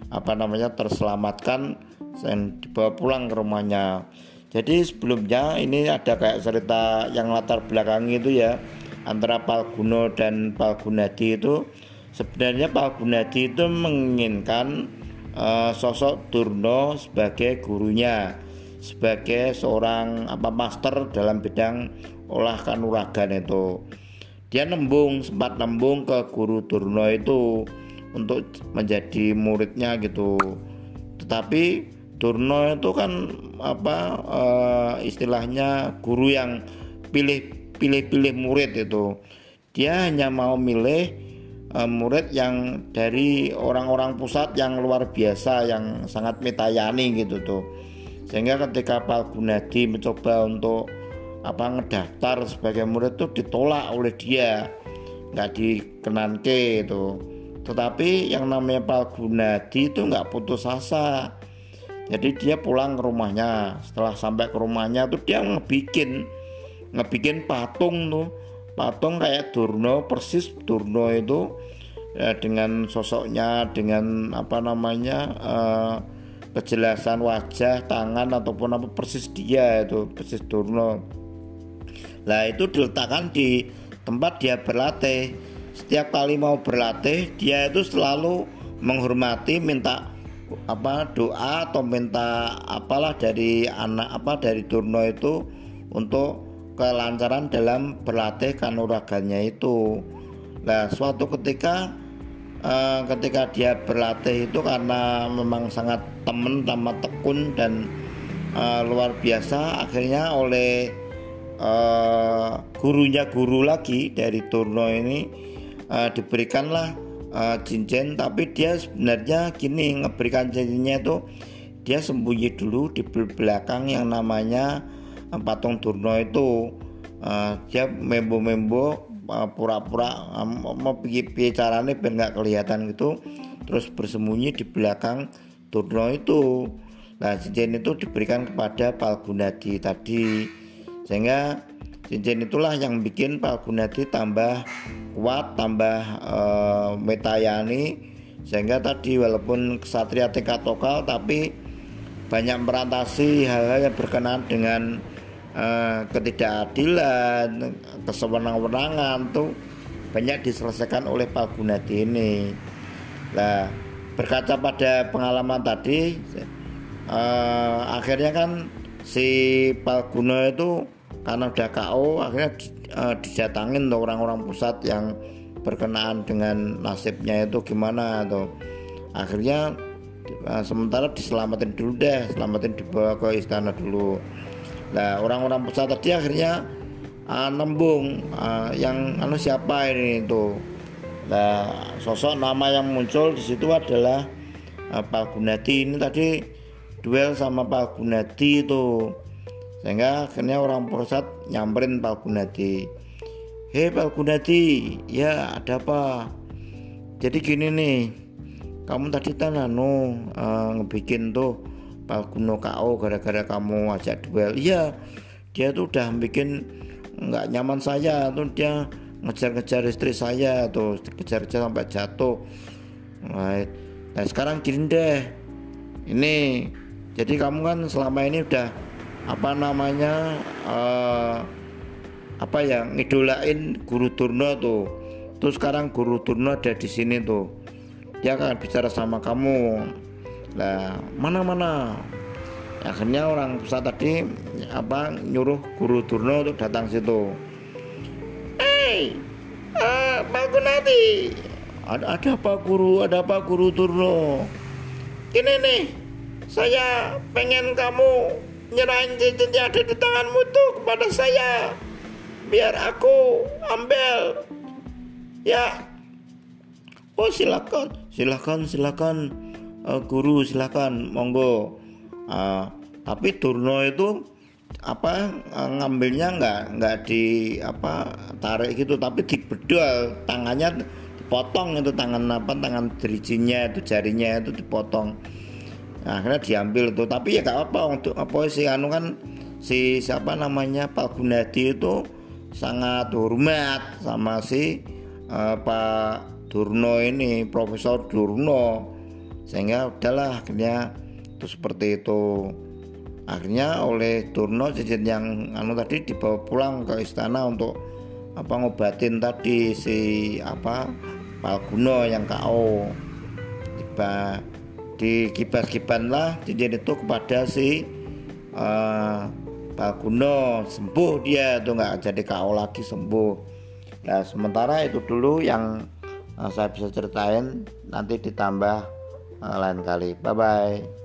apa namanya terselamatkan dan dibawa pulang ke rumahnya. Jadi sebelumnya ini ada kayak cerita yang latar belakang itu ya antara Palguno dan Palgunadi itu. Sebenarnya Palgunadi itu menginginkan uh, sosok Durno sebagai gurunya sebagai seorang apa master dalam bidang olah kanuragan itu. Dia nembung sempat nembung ke guru Durno itu untuk menjadi muridnya gitu. Tetapi Durno itu kan apa uh, istilahnya guru yang pilih pilih pilih murid itu. Dia hanya mau milih uh, murid yang dari orang-orang pusat yang luar biasa yang sangat metayani gitu tuh sehingga ketika Pak Gunadi mencoba untuk apa ngedaftar sebagai murid tuh ditolak oleh dia. Nggak dikenanke itu. Tetapi yang namanya Pak Gunadi itu nggak putus asa. Jadi dia pulang ke rumahnya. Setelah sampai ke rumahnya tuh dia ngebikin ngebikin patung tuh. Patung kayak Durno persis Durno itu ya, dengan sosoknya dengan apa namanya uh, kejelasan wajah tangan ataupun apa persis dia itu persis Durno lah itu diletakkan di tempat dia berlatih setiap kali mau berlatih dia itu selalu menghormati minta apa doa atau minta apalah dari anak apa dari Durno itu untuk kelancaran dalam berlatih kanuragannya itu. Nah, suatu ketika uh, ketika dia berlatih itu karena memang sangat temen sama tekun dan uh, luar biasa akhirnya oleh uh, gurunya guru lagi dari Turno ini uh, diberikanlah uh, cincin. Tapi dia sebenarnya gini ngeberikan cincinnya itu dia sembunyi dulu di belakang yang namanya patung Durno itu. Uh, dia membo-membo pura-pura uh, mau pergi caranya biar nggak kelihatan gitu terus bersembunyi di belakang Durno itu. Nah cincin itu diberikan kepada Palgunadi tadi. Sehingga cincin itulah yang bikin Palgunadi tambah kuat tambah uh, metayani. Sehingga tadi walaupun kesatria tingkat lokal tapi banyak merantasi hal-hal yang berkenaan dengan uh, ketidakadilan, kesewenang-wenangan tuh banyak diselesaikan oleh Pak Gunadi ini. Nah, berkaca pada pengalaman tadi, uh, akhirnya kan si Pak Guno itu karena udah KO, akhirnya uh, dijatangin tuh orang-orang pusat yang berkenaan dengan nasibnya itu gimana tuh. Akhirnya uh, sementara diselamatin dulu deh, selamatin dibawa ke istana dulu. Nah orang-orang pusat tadi akhirnya uh, nembung uh, yang anu siapa ini itu? Nah sosok nama yang muncul di situ adalah uh, Pak Gunadi. Ini tadi duel sama Pak Gunadi itu. Sehingga akhirnya orang Prosat nyamperin Pak Gunadi. Hei Pak Gunadi ya ada apa? Jadi gini nih kamu tadi kan anu uh, ngebikin tuh Pak Guno KO gara-gara kamu ajak duel. Iya dia tuh udah bikin nggak nyaman saya tuh dia ngejar-ngejar istri saya tuh kejar-kejar sampai jatuh. Nah, nah sekarang gini deh. Ini jadi kamu kan selama ini udah apa namanya uh, apa ya ngidolain guru turno tuh. Terus sekarang guru turno ada di sini tuh. Dia akan bicara sama kamu lah mana mana akhirnya orang pusat tadi apa nyuruh guru turno untuk datang situ. Hey uh, Pak Gunadi. Ada, ada apa guru? Ada apa guru turno ini nih saya pengen kamu nyerahin cincin yang ada di tanganmu tuh kepada saya. Biar aku ambil. Ya. Oh silakan silakan silakan uh, guru silakan monggo. Uh, tapi turno itu apa uh, ngambilnya nggak nggak di apa tarik gitu tapi dibedol tangannya dipotong itu tangan apa tangan dirijinya itu jarinya itu dipotong. Nah, akhirnya diambil tuh tapi ya gak apa untuk apa sih anu kan si siapa namanya Pak Gunadi itu sangat hormat sama si uh, Pak Durno ini Profesor Durno sehingga udahlah akhirnya itu seperti itu. Akhirnya oleh Durno cincin yang anu tadi dibawa pulang ke istana untuk apa ngobatin tadi si apa Pak Guno yang KO tiba dikibas-kiban lah cincin itu kepada si uh, Pak Guno sembuh dia tuh nggak jadi KO lagi sembuh. Nah sementara itu dulu yang uh, saya bisa ceritain nanti ditambah lain kali. Bye bye